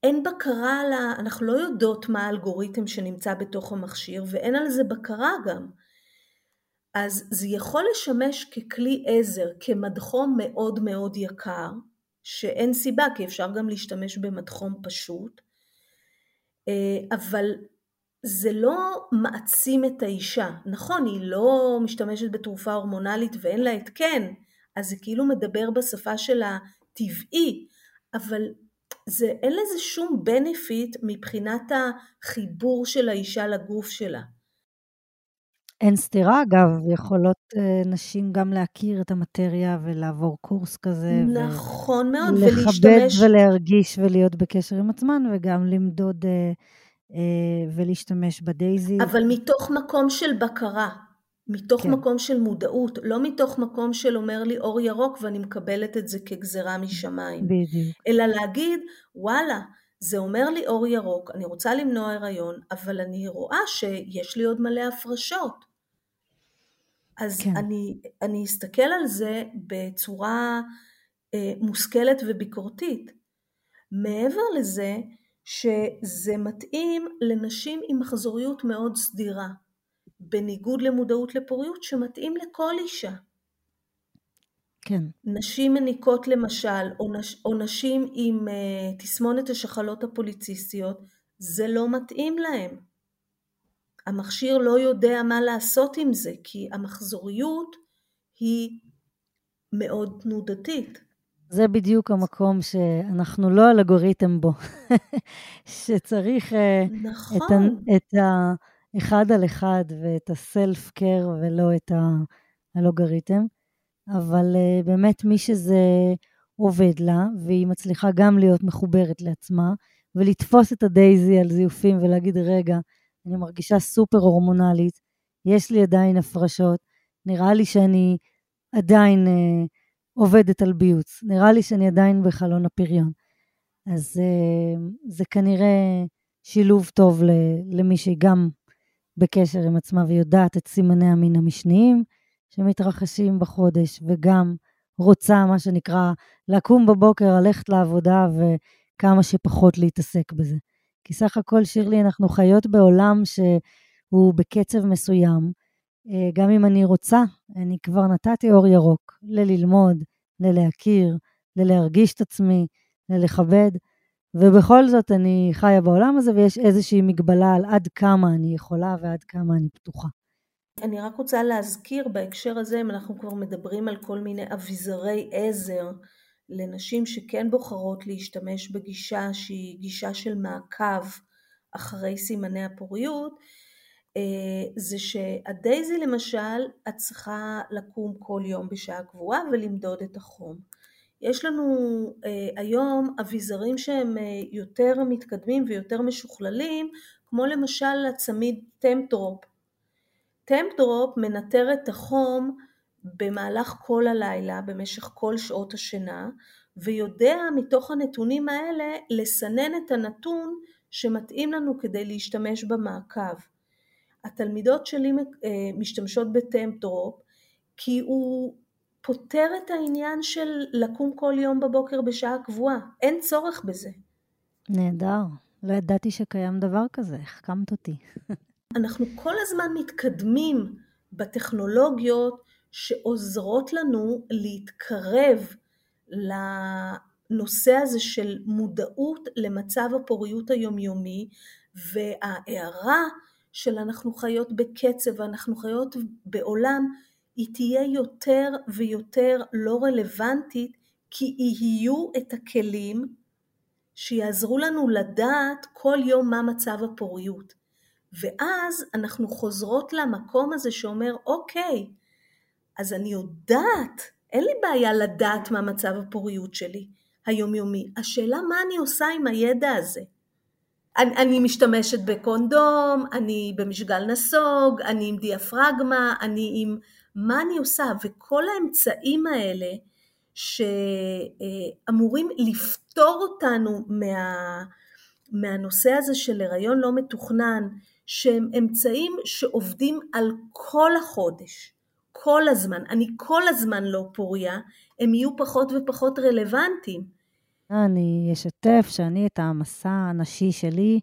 אין בקרה על ה... אנחנו לא יודעות מה האלגוריתם שנמצא בתוך המכשיר ואין על זה בקרה גם. אז זה יכול לשמש ככלי עזר, כמדחום מאוד מאוד יקר, שאין סיבה כי אפשר גם להשתמש במדחום פשוט, אבל זה לא מעצים את האישה. נכון, היא לא משתמשת בתרופה הורמונלית ואין לה התקן, אז זה כאילו מדבר בשפה של הטבעי, אבל זה, אין לזה שום בנפיט מבחינת החיבור של האישה לגוף שלה. אין סתירה, אגב, יכולות uh, נשים גם להכיר את המטריה ולעבור קורס כזה. נכון ו- מאוד, ולהשתמש... לכבד ולהרגיש ולהיות בקשר עם עצמן, וגם למדוד uh, uh, ולהשתמש בדייזי. אבל מתוך מקום של בקרה. מתוך כן. מקום של מודעות, לא מתוך מקום של אומר לי אור ירוק ואני מקבלת את זה כגזרה משמיים. בדיוק. אלא להגיד, וואלה, זה אומר לי אור ירוק, אני רוצה למנוע הריון, אבל אני רואה שיש לי עוד מלא הפרשות. אז כן. אני, אני אסתכל על זה בצורה אה, מושכלת וביקורתית. מעבר לזה, שזה מתאים לנשים עם מחזוריות מאוד סדירה. בניגוד למודעות לפוריות שמתאים לכל אישה. כן. נשים מניקות למשל, או, נש, או נשים עם uh, תסמונת השחלות הפוליציסטיות, זה לא מתאים להם. המכשיר לא יודע מה לעשות עם זה, כי המחזוריות היא מאוד תנודתית. זה בדיוק המקום שאנחנו לא אלגוריתם בו, (laughs) שצריך נכון. את, ה, את ה... אחד על אחד ואת הסלף קר ולא את האלוגריתם, אבל uh, באמת מי שזה עובד לה, והיא מצליחה גם להיות מחוברת לעצמה, ולתפוס את הדייזי על זיופים ולהגיד, רגע, אני מרגישה סופר הורמונלית, יש לי עדיין הפרשות, נראה לי שאני עדיין uh, עובדת על ביוץ, נראה לי שאני עדיין בחלון הפריון. אז uh, זה כנראה שילוב טוב למי שהיא גם בקשר עם עצמה ויודעת את סימני המין המשניים שמתרחשים בחודש, וגם רוצה, מה שנקרא, לקום בבוקר, ללכת לעבודה וכמה שפחות להתעסק בזה. כי סך הכל, שירלי, אנחנו חיות בעולם שהוא בקצב מסוים. אה, גם אם אני רוצה, אני כבר נתתי אור ירוק לללמוד, ללהכיר, ללהרגיש את עצמי, ללכבד. ובכל זאת אני חיה בעולם הזה ויש איזושהי מגבלה על עד כמה אני יכולה ועד כמה אני פתוחה. אני רק רוצה להזכיר בהקשר הזה, אם אנחנו כבר מדברים על כל מיני אביזרי עזר לנשים שכן בוחרות להשתמש בגישה שהיא גישה של מעקב אחרי סימני הפוריות, אה, זה שהדייזי למשל, את צריכה לקום כל יום בשעה קבועה ולמדוד את החום. יש לנו אה, היום אביזרים שהם אה, יותר מתקדמים ויותר משוכללים, כמו למשל הצמיד טמפדרופ. טמפדרופ מנטר את החום במהלך כל הלילה, במשך כל שעות השינה, ויודע מתוך הנתונים האלה לסנן את הנתון שמתאים לנו כדי להשתמש במעקב. התלמידות שלי אה, משתמשות בטמפדרופ כי הוא פותר את העניין של לקום כל יום בבוקר בשעה קבועה, אין צורך בזה. נהדר, לא ידעתי שקיים דבר כזה, החכמת אותי. אנחנו כל הזמן מתקדמים בטכנולוגיות שעוזרות לנו להתקרב לנושא הזה של מודעות למצב הפוריות היומיומי וההערה של אנחנו חיות בקצב ואנחנו חיות בעולם היא תהיה יותר ויותר לא רלוונטית כי יהיו את הכלים שיעזרו לנו לדעת כל יום מה מצב הפוריות. ואז אנחנו חוזרות למקום הזה שאומר אוקיי, אז אני יודעת, אין לי בעיה לדעת מה מצב הפוריות שלי היומיומי. השאלה מה אני עושה עם הידע הזה. אני, אני משתמשת בקונדום, אני במשגל נסוג, אני עם דיאפרגמה, אני עם... מה אני עושה? וכל האמצעים האלה שאמורים לפתור אותנו מה, מהנושא הזה של הריון לא מתוכנן, שהם אמצעים שעובדים על כל החודש, כל הזמן. אני כל הזמן לא פוריה, הם יהיו פחות ופחות רלוונטיים. אני אשתף שאני את המסע הנשי שלי,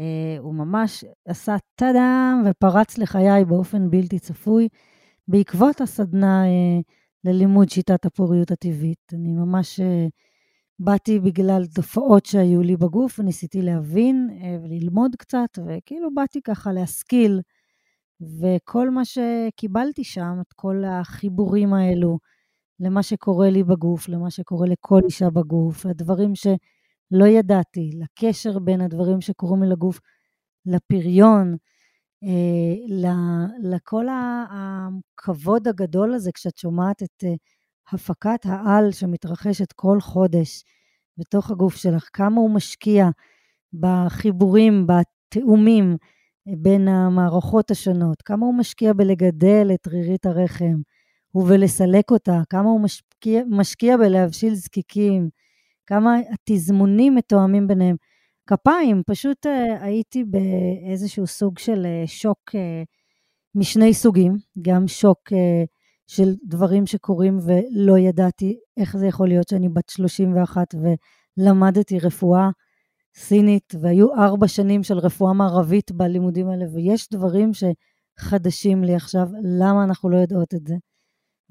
אה, הוא ממש עשה טאדאם ופרץ לחיי באופן בלתי צפוי בעקבות הסדנה אה, ללימוד שיטת הפוריות הטבעית. אני ממש אה, באתי בגלל תופעות שהיו לי בגוף וניסיתי להבין אה, וללמוד קצת, וכאילו באתי ככה להשכיל. וכל מה שקיבלתי שם, את כל החיבורים האלו למה שקורה לי בגוף, למה שקורה לכל אישה בגוף, לדברים שלא ידעתי, לקשר בין הדברים שקורים לי לגוף לפריון, אה, לכל הכבוד הגדול הזה כשאת שומעת את אה, הפקת העל שמתרחשת כל חודש בתוך הגוף שלך, כמה הוא משקיע בחיבורים, בתאומים בין המערכות השונות, כמה הוא משקיע בלגדל את רירית הרחם ובלסלק אותה, כמה הוא משקיע, משקיע בלהבשיל זקיקים, כמה התזמונים מתואמים ביניהם. כפיים, פשוט uh, הייתי באיזשהו סוג של uh, שוק uh, משני סוגים, גם שוק uh, של דברים שקורים ולא ידעתי איך זה יכול להיות שאני בת 31 ולמדתי רפואה סינית, והיו ארבע שנים של רפואה מערבית בלימודים האלה, ויש דברים שחדשים לי עכשיו, למה אנחנו לא יודעות את זה?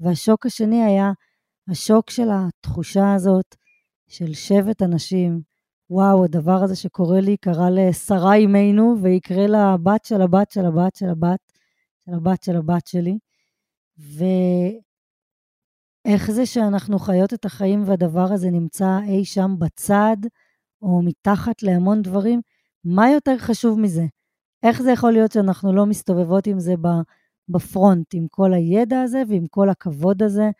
והשוק השני היה השוק של התחושה הזאת של שבט אנשים, וואו, הדבר הזה שקורה לי קרה לשרה אימנו, ויקרה לבת של הבת של הבת של הבת של הבת של הבת שלי. ואיך זה שאנחנו חיות את החיים והדבר הזה נמצא אי שם בצד, או מתחת להמון דברים, מה יותר חשוב מזה? איך זה יכול להיות שאנחנו לא מסתובבות עם זה בפרונט, עם כל הידע הזה ועם כל הכבוד הזה,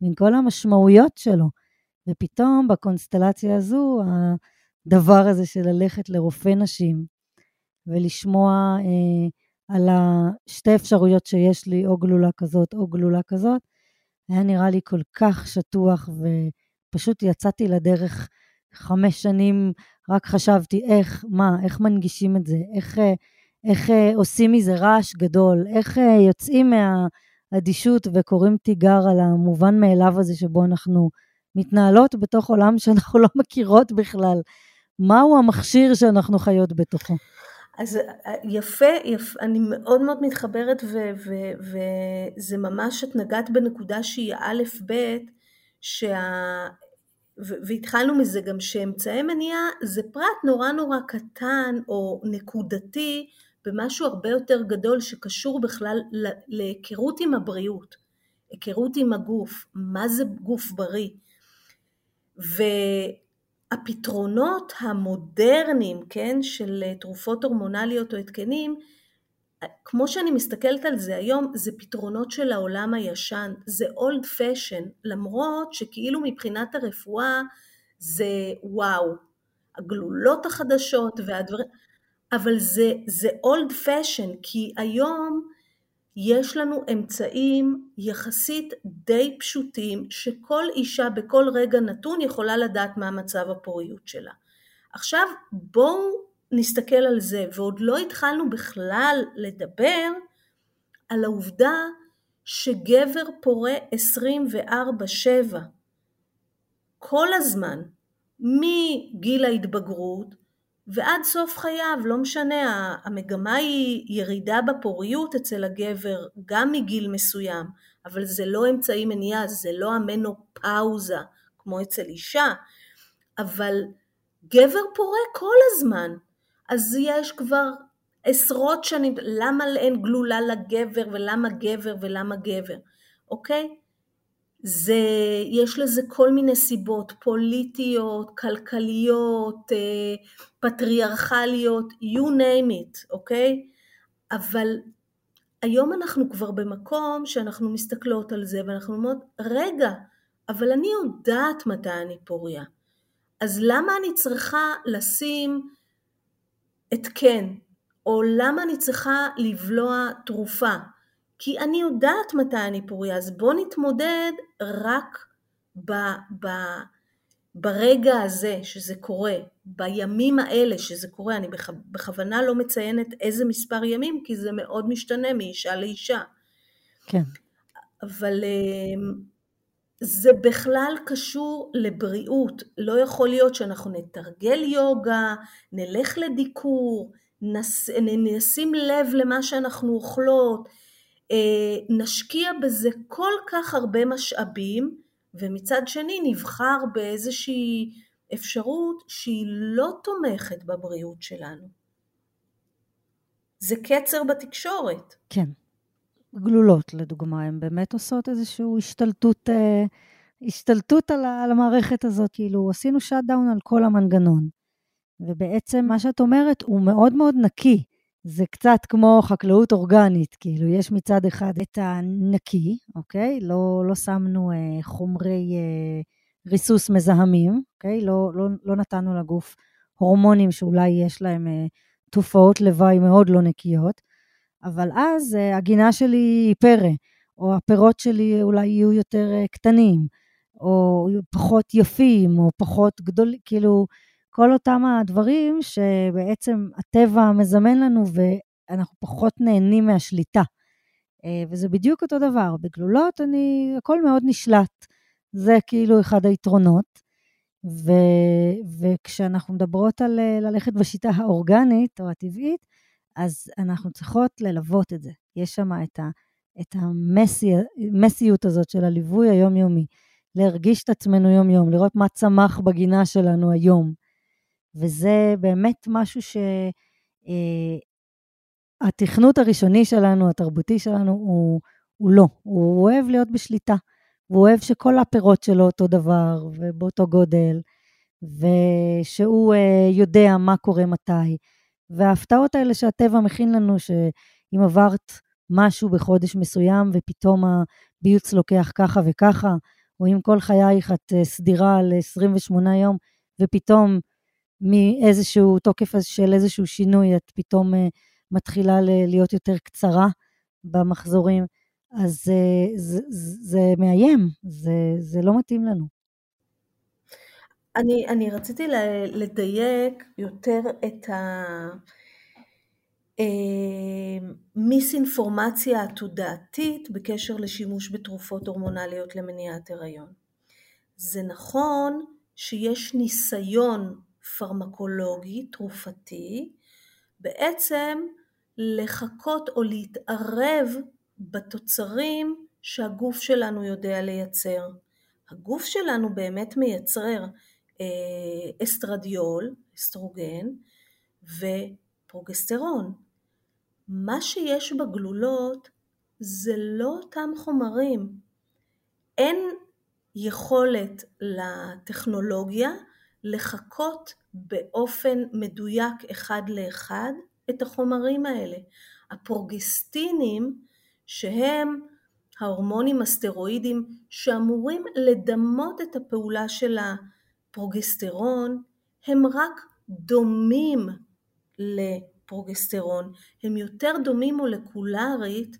ועם כל המשמעויות שלו? ופתאום בקונסטלציה הזו, הדבר הזה של ללכת לרופא נשים ולשמוע אה, על השתי אפשרויות שיש לי, או גלולה כזאת או גלולה כזאת, היה נראה לי כל כך שטוח, ופשוט יצאתי לדרך חמש שנים, רק חשבתי איך, מה, איך מנגישים את זה, איך, אה, איך אה, עושים מזה רעש גדול, איך אה, יוצאים מהאדישות וקוראים תיגר על המובן מאליו הזה שבו אנחנו מתנהלות בתוך עולם שאנחנו לא מכירות בכלל. מהו המכשיר שאנחנו חיות בתוכו? אז יפה, יפה אני מאוד מאוד מתחברת וזה ממש את נגעת בנקודה שהיא א' ב' שה... והתחלנו מזה גם שאמצעי מניעה זה פרט נורא נורא קטן או נקודתי במשהו הרבה יותר גדול שקשור בכלל להיכרות עם הבריאות, היכרות עם הגוף, מה זה גוף בריא. הפתרונות המודרניים, כן, של תרופות הורמונליות או התקנים, כמו שאני מסתכלת על זה היום, זה פתרונות של העולם הישן, זה אולד פשן, למרות שכאילו מבחינת הרפואה זה וואו, הגלולות החדשות והדברים, אבל זה אולד פשן, כי היום יש לנו אמצעים יחסית די פשוטים שכל אישה בכל רגע נתון יכולה לדעת מה מצב הפוריות שלה. עכשיו בואו נסתכל על זה, ועוד לא התחלנו בכלל לדבר על העובדה שגבר פורה 24/7 כל הזמן, מגיל ההתבגרות ועד סוף חייו, לא משנה, המגמה היא ירידה בפוריות אצל הגבר גם מגיל מסוים, אבל זה לא אמצעי מניעה, זה לא המנופאוזה כמו אצל אישה, אבל גבר פורה כל הזמן, אז יש כבר עשרות שנים, למה אין גלולה לגבר ולמה גבר ולמה גבר, אוקיי? זה, יש לזה כל מיני סיבות פוליטיות, כלכליות, אה, פטריארכליות, you name it, אוקיי? אבל היום אנחנו כבר במקום שאנחנו מסתכלות על זה ואנחנו אומרות, רגע, אבל אני יודעת מתי אני פוריה. אז למה אני צריכה לשים התקן, או למה אני צריכה לבלוע תרופה? כי אני יודעת מתי אני פוריה, אז בוא נתמודד רק ב, ב, ברגע הזה שזה קורה, בימים האלה שזה קורה, אני בכוונה לא מציינת איזה מספר ימים, כי זה מאוד משתנה מאישה לאישה. כן. אבל אמ, זה בכלל קשור לבריאות. לא יכול להיות שאנחנו נתרגל יוגה, נלך לדיקור, נשים לב למה שאנחנו אוכלות, אה, נשקיע בזה כל כך הרבה משאבים, ומצד שני נבחר באיזושהי אפשרות שהיא לא תומכת בבריאות שלנו. זה קצר בתקשורת. כן. גלולות, לדוגמה, הן באמת עושות איזושהי השתלטות, אה, השתלטות על, על המערכת הזאת, כאילו עשינו שאט דאון על כל המנגנון. ובעצם מה שאת אומרת הוא מאוד מאוד נקי. זה קצת כמו חקלאות אורגנית, כאילו, יש מצד אחד את הנקי, אוקיי? לא, לא שמנו אה, חומרי אה, ריסוס מזהמים, אוקיי? לא, לא, לא נתנו לגוף הורמונים שאולי יש להם אה, תופעות לוואי מאוד לא נקיות, אבל אז אה, הגינה שלי היא פרא, או הפירות שלי אולי יהיו יותר אה, קטנים, או פחות יפים, או פחות גדולים, כאילו, כל אותם הדברים שבעצם הטבע מזמן לנו ואנחנו פחות נהנים מהשליטה. אה, וזה בדיוק אותו דבר. בגלולות אני, הכל מאוד נשלט. זה כאילו אחד היתרונות. ו, וכשאנחנו מדברות על ללכת בשיטה האורגנית או הטבעית, אז אנחנו צריכות ללוות את זה. יש שם את, ה, את המסיות הזאת של הליווי היומיומי, להרגיש את עצמנו יום-יום, לראות מה צמח בגינה שלנו היום, וזה באמת משהו שהתכנות אה, הראשוני שלנו, התרבותי שלנו, הוא, הוא לא. הוא אוהב להיות בשליטה. והוא אוהב שכל הפירות שלו אותו דבר ובאותו גודל, ושהוא אה, יודע מה קורה מתי. וההפתעות האלה שהטבע מכין לנו, שאם עברת משהו בחודש מסוים ופתאום הביוץ לוקח ככה וככה, או אם כל חייך את אה, סדירה ל-28 יום, ופתאום מאיזשהו תוקף של איזשהו שינוי, את פתאום אה, מתחילה להיות יותר קצרה במחזורים, אז אה, זה, זה, זה מאיים, זה, זה לא מתאים לנו. אני, אני רציתי לדייק יותר את המיסאינפורמציה אה, התודעתית בקשר לשימוש בתרופות הורמונליות למניעת הריון. זה נכון שיש ניסיון פרמקולוגי, תרופתי, בעצם לחכות או להתערב בתוצרים שהגוף שלנו יודע לייצר. הגוף שלנו באמת מייצר אה, אסטרדיול, אסטרוגן, ופרוגסטרון. מה שיש בגלולות זה לא אותם חומרים. אין יכולת לטכנולוגיה לחקות באופן מדויק אחד לאחד את החומרים האלה. הפרוגסטינים שהם ההורמונים הסטרואידים שאמורים לדמות את הפעולה של הפרוגסטרון הם רק דומים לפרוגסטרון, הם יותר דומים מולקולרית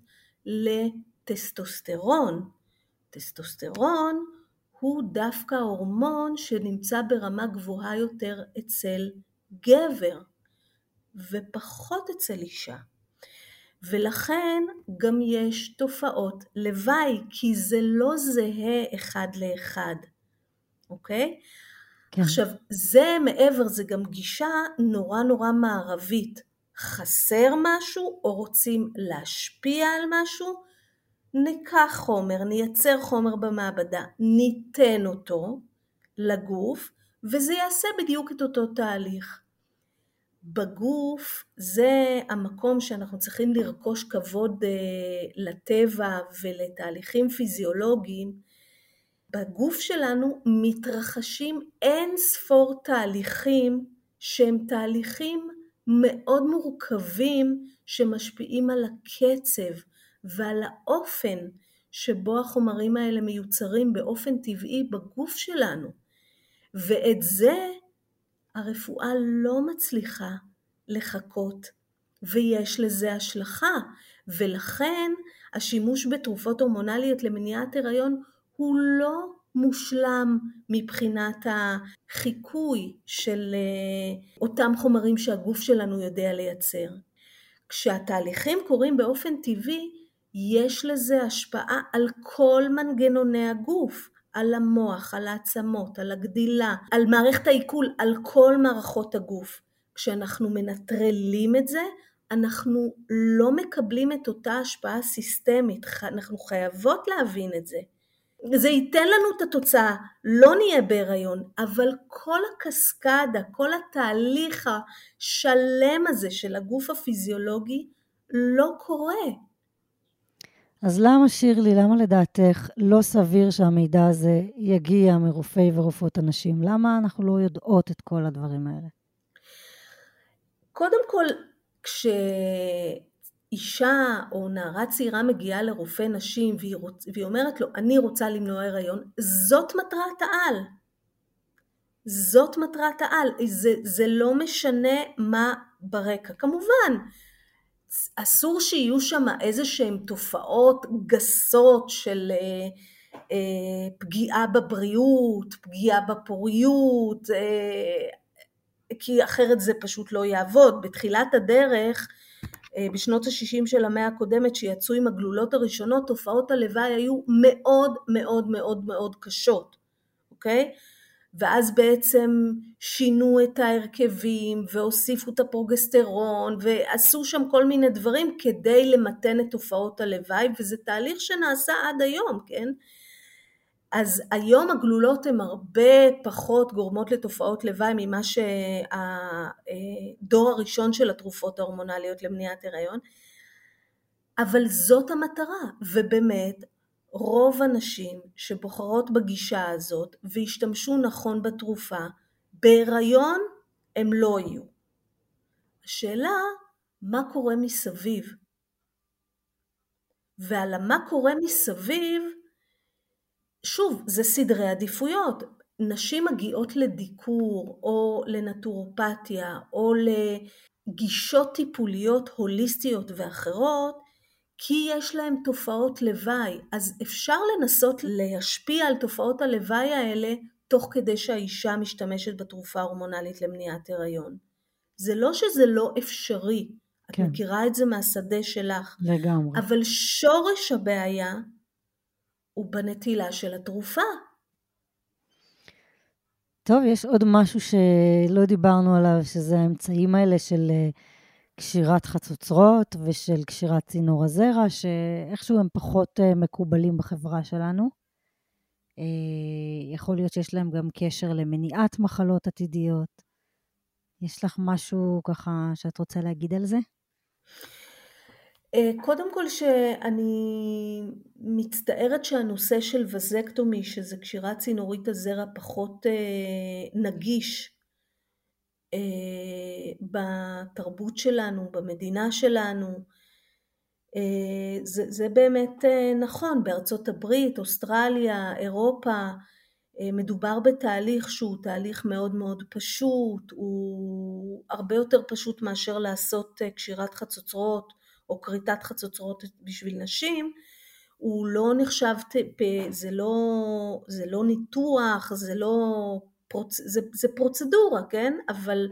לטסטוסטרון. טסטוסטרון הוא דווקא הורמון שנמצא ברמה גבוהה יותר אצל גבר. ופחות אצל אישה. ולכן גם יש תופעות לוואי, כי זה לא זהה אחד לאחד, אוקיי? כן. עכשיו, זה מעבר, זה גם גישה נורא נורא מערבית. חסר משהו או רוצים להשפיע על משהו, ניקח חומר, נייצר חומר במעבדה, ניתן אותו לגוף, וזה יעשה בדיוק את אותו תהליך. בגוף זה המקום שאנחנו צריכים לרכוש כבוד אה, לטבע ולתהליכים פיזיולוגיים. בגוף שלנו מתרחשים אין ספור תהליכים שהם תהליכים מאוד מורכבים שמשפיעים על הקצב ועל האופן שבו החומרים האלה מיוצרים באופן טבעי בגוף שלנו. ואת זה הרפואה לא מצליחה לחכות, ויש לזה השלכה, ולכן השימוש בתרופות הורמונליות למניעת הריון הוא לא מושלם מבחינת החיקוי של אה, אותם חומרים שהגוף שלנו יודע לייצר. כשהתהליכים קורים באופן טבעי, יש לזה השפעה על כל מנגנוני הגוף. על המוח, על העצמות, על הגדילה, על מערכת העיכול, על כל מערכות הגוף. כשאנחנו מנטרלים את זה, אנחנו לא מקבלים את אותה השפעה סיסטמית, אנחנו חייבות להבין את זה. זה ייתן לנו את התוצאה, לא נהיה בהיריון, אבל כל הקסקדה, כל התהליך השלם הזה של הגוף הפיזיולוגי לא קורה. אז למה, שירלי, למה לדעתך לא סביר שהמידע הזה יגיע מרופאי ורופאות הנשים? למה אנחנו לא יודעות את כל הדברים האלה? קודם כל, כשאישה או נערה צעירה מגיעה לרופא נשים והיא, רוצ... והיא אומרת לו, אני רוצה למנוע הריון, זאת מטרת העל. זאת מטרת העל. זה, זה לא משנה מה ברקע. כמובן, אסור שיהיו שם איזה שהן תופעות גסות של אה, אה, פגיעה בבריאות, פגיעה בפוריות, אה, כי אחרת זה פשוט לא יעבוד. בתחילת הדרך, בשנות ה-60 של המאה הקודמת, שיצאו עם הגלולות הראשונות, תופעות הלוואי היו מאוד מאוד מאוד מאוד קשות, אוקיי? ואז בעצם שינו את ההרכבים והוסיפו את הפרוגסטרון ועשו שם כל מיני דברים כדי למתן את תופעות הלוואי וזה תהליך שנעשה עד היום, כן? אז היום הגלולות הן הרבה פחות גורמות לתופעות לוואי ממה שהדור הראשון של התרופות ההורמונליות למניעת הריון, אבל זאת המטרה, ובאמת רוב הנשים שבוחרות בגישה הזאת והשתמשו נכון בתרופה, בהיריון הם לא יהיו. השאלה, מה קורה מסביב? ועל המה קורה מסביב, שוב, זה סדרי עדיפויות. נשים מגיעות לדיקור או לנטורופתיה או לגישות טיפוליות הוליסטיות ואחרות כי יש להם תופעות לוואי, אז אפשר לנסות להשפיע על תופעות הלוואי האלה תוך כדי שהאישה משתמשת בתרופה הורמונלית למניעת הריון. זה לא שזה לא אפשרי, את כן. מכירה את זה מהשדה שלך. לגמרי. אבל שורש הבעיה הוא בנטילה של התרופה. טוב, יש עוד משהו שלא דיברנו עליו, שזה האמצעים האלה של אה, קשירת חצוצרות ושל קשירת צינור הזרע, שאיכשהו הם פחות אה, מקובלים בחברה שלנו. אה, יכול להיות שיש להם גם קשר למניעת מחלות עתידיות. יש לך משהו ככה שאת רוצה להגיד על זה? אה, קודם כל שאני מצטערת שהנושא של וזקטומי, שזה קשירת צינורית הזרע, פחות נגיש אה, בתרבות שלנו, במדינה שלנו. אה, זה, זה באמת אה, נכון, בארצות הברית, אוסטרליה, אירופה, מדובר בתהליך שהוא תהליך מאוד מאוד פשוט, הוא הרבה יותר פשוט מאשר לעשות קשירת חצוצרות או כריתת חצוצרות בשביל נשים, הוא לא נחשב, זה לא, זה לא ניתוח, זה לא פרוצ... זה, זה פרוצדורה, כן? אבל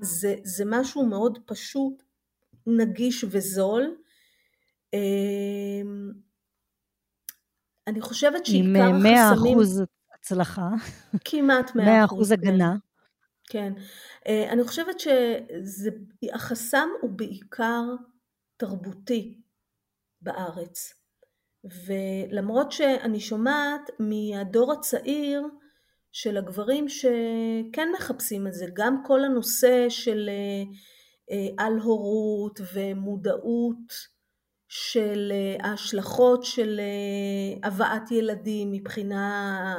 זה, זה משהו מאוד פשוט, נגיש וזול. אמ, אני חושבת שעיקר החסמים... עם 100 אחוז הצלחה. כמעט 100 אחוז. 100 אחוז הגנה. כן. אה, אני חושבת שהחסם הוא בעיקר תרבותי בארץ. ולמרות שאני שומעת מהדור הצעיר של הגברים שכן מחפשים את זה, גם כל הנושא של אה, אה, על הורות ומודעות של ההשלכות של הבאת ילדים מבחינה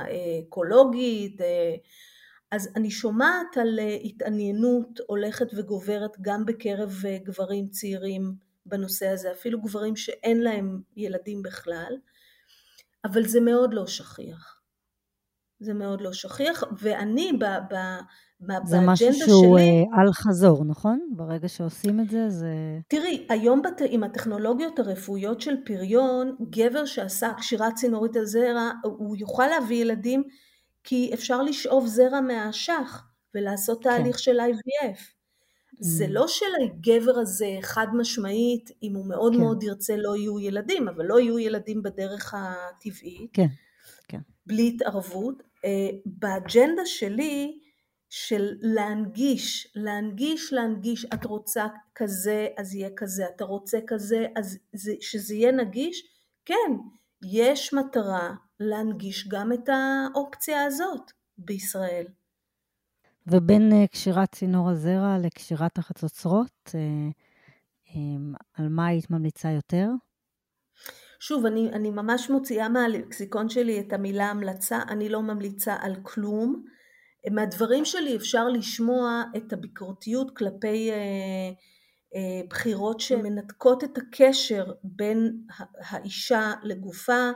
אקולוגית, אז אני שומעת על אה, התעניינות הולכת וגוברת גם בקרב אה, גברים צעירים בנושא הזה, אפילו גברים שאין להם ילדים בכלל, אבל זה מאוד לא שכיח. זה מאוד לא שכיח, ואני ב, ב, שלי... זה משהו שהוא אה, על חזור, נכון? ברגע שעושים את זה, זה... תראי, היום בת... עם הטכנולוגיות הרפואיות של פריון, גבר שעשה קשירת צינורית הזרע, הוא יוכל להביא ילדים כי אפשר לשאוב זרע מהאשך ולעשות כן. תהליך של IVF. זה mm. לא שלגבר הזה חד משמעית, אם הוא מאוד כן. מאוד ירצה לא יהיו ילדים, אבל לא יהיו ילדים בדרך הטבעית, כן, כן. בלי התערבות. אה, באג'נדה שלי, של להנגיש, להנגיש, להנגיש, את רוצה כזה, אז יהיה כזה, אתה רוצה כזה, אז זה, שזה יהיה נגיש, כן, יש מטרה להנגיש גם את האופציה הזאת בישראל. ובין אה, קשירת צינור הזרע לקשירת החצוצרות, אה, אה, על מה היית ממליצה יותר? שוב, אני, אני ממש מוציאה מהלקסיקון שלי את המילה המלצה, אני לא ממליצה על כלום. מהדברים שלי אפשר לשמוע את הביקורתיות כלפי אה, אה, בחירות שמנתקות את הקשר בין האישה לגופה,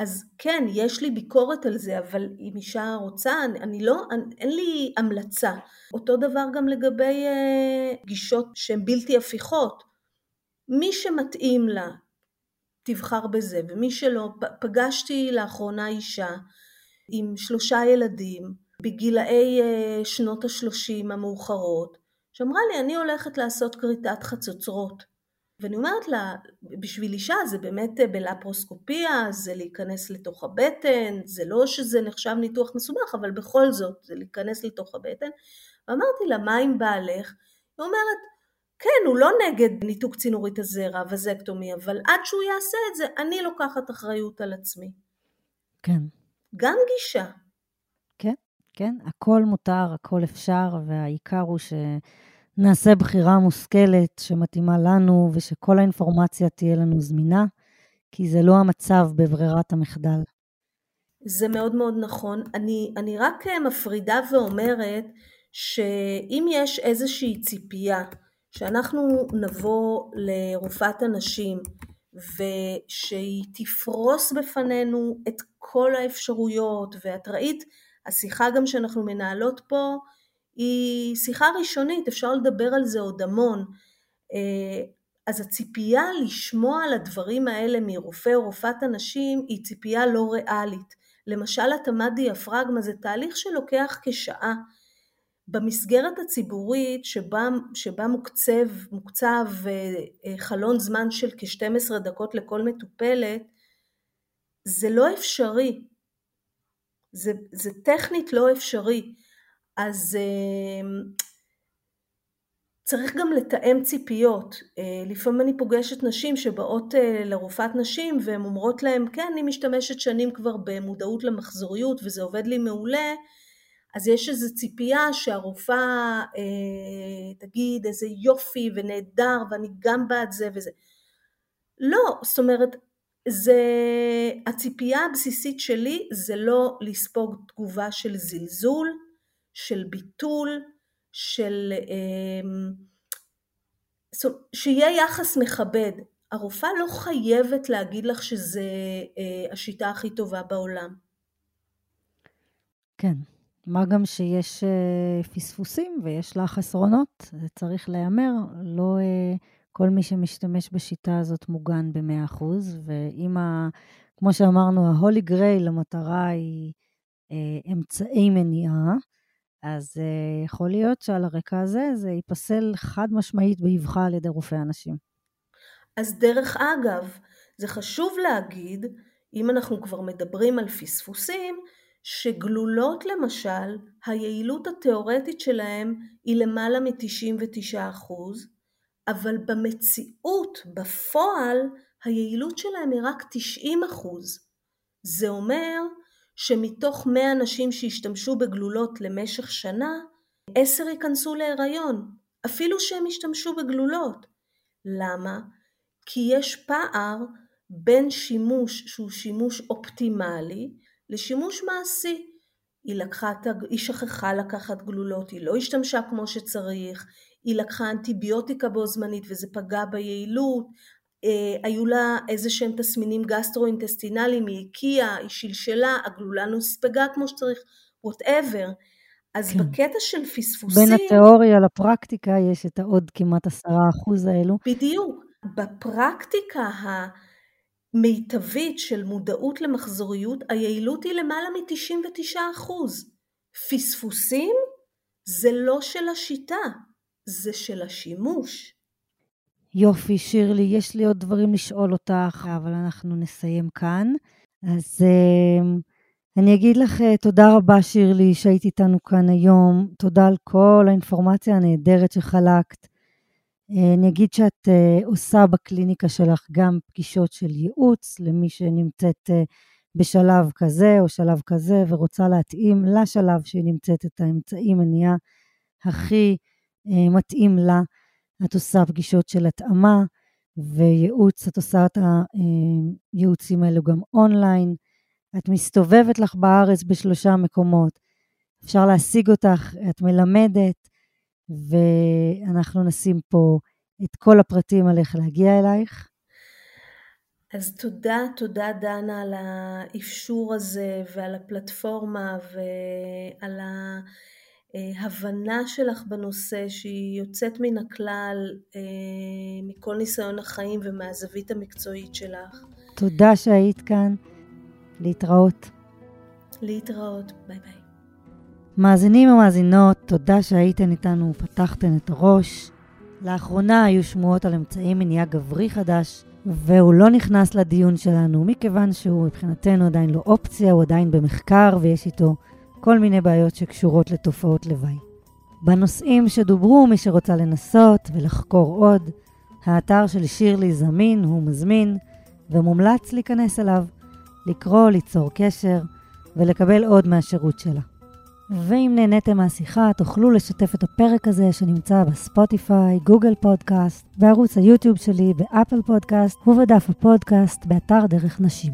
אז כן, יש לי ביקורת על זה, אבל אם אישה רוצה, אני, אני לא, אני, אין לי המלצה. אותו דבר גם לגבי אה, גישות שהן בלתי הפיכות. מי שמתאים לה, תבחר בזה, ומי שלא, פגשתי לאחרונה אישה עם שלושה ילדים, בגילאי אה, שנות השלושים המאוחרות, שאמרה לי, אני הולכת לעשות כריתת חצוצרות. ואני אומרת לה, בשביל אישה זה באמת בלפרוסקופיה, זה להיכנס לתוך הבטן, זה לא שזה נחשב ניתוח מסובך, אבל בכל זאת זה להיכנס לתוך הבטן. ואמרתי לה, מה עם בעלך? היא אומרת, כן, הוא לא נגד ניתוק צינורית הזרע, וזקטומי, אבל עד שהוא יעשה את זה, אני לוקחת אחריות על עצמי. כן. גם גישה. כן, כן, הכל מותר, הכל אפשר, והעיקר הוא ש... נעשה בחירה מושכלת שמתאימה לנו ושכל האינפורמציה תהיה לנו זמינה, כי זה לא המצב בברירת המחדל. זה מאוד מאוד נכון. אני, אני רק אה, מפרידה ואומרת שאם יש איזושהי ציפייה שאנחנו נבוא לרופאת הנשים ושהיא תפרוס בפנינו את כל האפשרויות, ואת ראית, השיחה גם שאנחנו מנהלות פה היא שיחה ראשונית, אפשר לדבר על זה עוד המון. אה, אז הציפייה לשמוע על הדברים האלה מרופא או רופאת הנשים היא ציפייה לא ריאלית. למשל התאמת דיאפרגמה זה תהליך שלוקח כשעה. במסגרת הציבורית שבה, שבה מוקצב, מוקצב אה, חלון זמן של כ-12 דקות לכל מטופלת, זה לא אפשרי. זה, זה טכנית לא אפשרי. אז אמ, צריך גם לתאם ציפיות. אה, לפעמים אני פוגשת נשים שבאות אה, לרופאת נשים והן אומרות להן, כן, אני משתמשת שנים כבר במודעות למחזוריות וזה עובד לי מעולה, אז יש איזו ציפייה שהרופאה אה, תגיד איזה יופי ונהדר ואני גם בעד זה וזה. לא, זאת אומרת, זה, הציפייה הבסיסית שלי זה לא לספוג תגובה של זלזול, של ביטול, של... אמ, שיהיה יחס מכבד. הרופאה לא חייבת להגיד לך שזה אה, השיטה הכי טובה בעולם. כן, מה גם שיש אה, פספוסים ויש לה חסרונות, זה צריך להיאמר, לא אה, כל מי שמשתמש בשיטה הזאת מוגן ב-100%, ואם, ה, כמו שאמרנו, ההולי גרייל, המטרה היא אמצעי מניעה, אז uh, יכול להיות שעל הרקע הזה זה ייפסל חד משמעית באבחה על ידי רופאי הנשים. אז דרך אגב, זה חשוב להגיד, אם אנחנו כבר מדברים על פספוסים, שגלולות למשל, היעילות התאורטית שלהם היא למעלה מ-99%, אבל במציאות, בפועל, היעילות שלהם היא רק 90%. זה אומר שמתוך 100 נשים שהשתמשו בגלולות למשך שנה, 10 ייכנסו להיריון, אפילו שהם השתמשו בגלולות. למה? כי יש פער בין שימוש שהוא שימוש אופטימלי לשימוש מעשי. היא, לקחה, היא שכחה לקחת גלולות, היא לא השתמשה כמו שצריך, היא לקחה אנטיביוטיקה בו זמנית וזה פגע ביעילות, היו לה איזה שהם תסמינים גסטרואינטסטינליים, היא הקיאה, היא שלשלה, הגלולה נספגה כמו שצריך, whatever. אז כן. בקטע של פספוסים... בין התיאוריה לפרקטיקה יש את העוד כמעט עשרה אחוז האלו. בדיוק. בפרקטיקה המיטבית של מודעות למחזוריות, היעילות היא למעלה מ-99 אחוז. פספוסים זה לא של השיטה, זה של השימוש. יופי, שירלי, יש לי עוד דברים לשאול אותך, אבל אנחנו נסיים כאן. אז uh, אני אגיד לך uh, תודה רבה, שירלי, שהיית איתנו כאן היום. תודה על כל האינפורמציה הנהדרת שחלקת. Uh, אני אגיד שאת uh, עושה בקליניקה שלך גם פגישות של ייעוץ למי שנמצאת בשלב כזה או שלב כזה ורוצה להתאים לשלב שהיא נמצאת את האמצעי מניעה הכי מתאים לה. את עושה פגישות של התאמה וייעוץ, את עושה את הייעוצים האלו גם אונליין. את מסתובבת לך בארץ בשלושה מקומות. אפשר להשיג אותך, את מלמדת, ואנחנו נשים פה את כל הפרטים על איך להגיע אלייך. אז תודה, תודה דנה על האפשור הזה ועל הפלטפורמה ועל ה... ההבנה שלך בנושא שהיא יוצאת מן הכלל אה, מכל ניסיון החיים ומהזווית המקצועית שלך. תודה שהיית כאן. להתראות. להתראות. ביי ביי. מאזינים ומאזינות, תודה שהייתן איתנו ופתחתן את הראש. לאחרונה היו שמועות על אמצעי מניעה גברי חדש, והוא לא נכנס לדיון שלנו, מכיוון שהוא מבחינתנו עדיין לא אופציה, הוא עדיין במחקר ויש איתו כל מיני בעיות שקשורות לתופעות לוואי. בנושאים שדוברו, מי שרוצה לנסות ולחקור עוד, האתר של שירלי זמין, הוא מזמין, ומומלץ להיכנס אליו, לקרוא, ליצור קשר ולקבל עוד מהשירות שלה. ואם נהניתם מהשיחה, תוכלו לשתף את הפרק הזה שנמצא בספוטיפיי, גוגל פודקאסט, בערוץ היוטיוב שלי, באפל פודקאסט ובדף הפודקאסט באתר דרך נשים.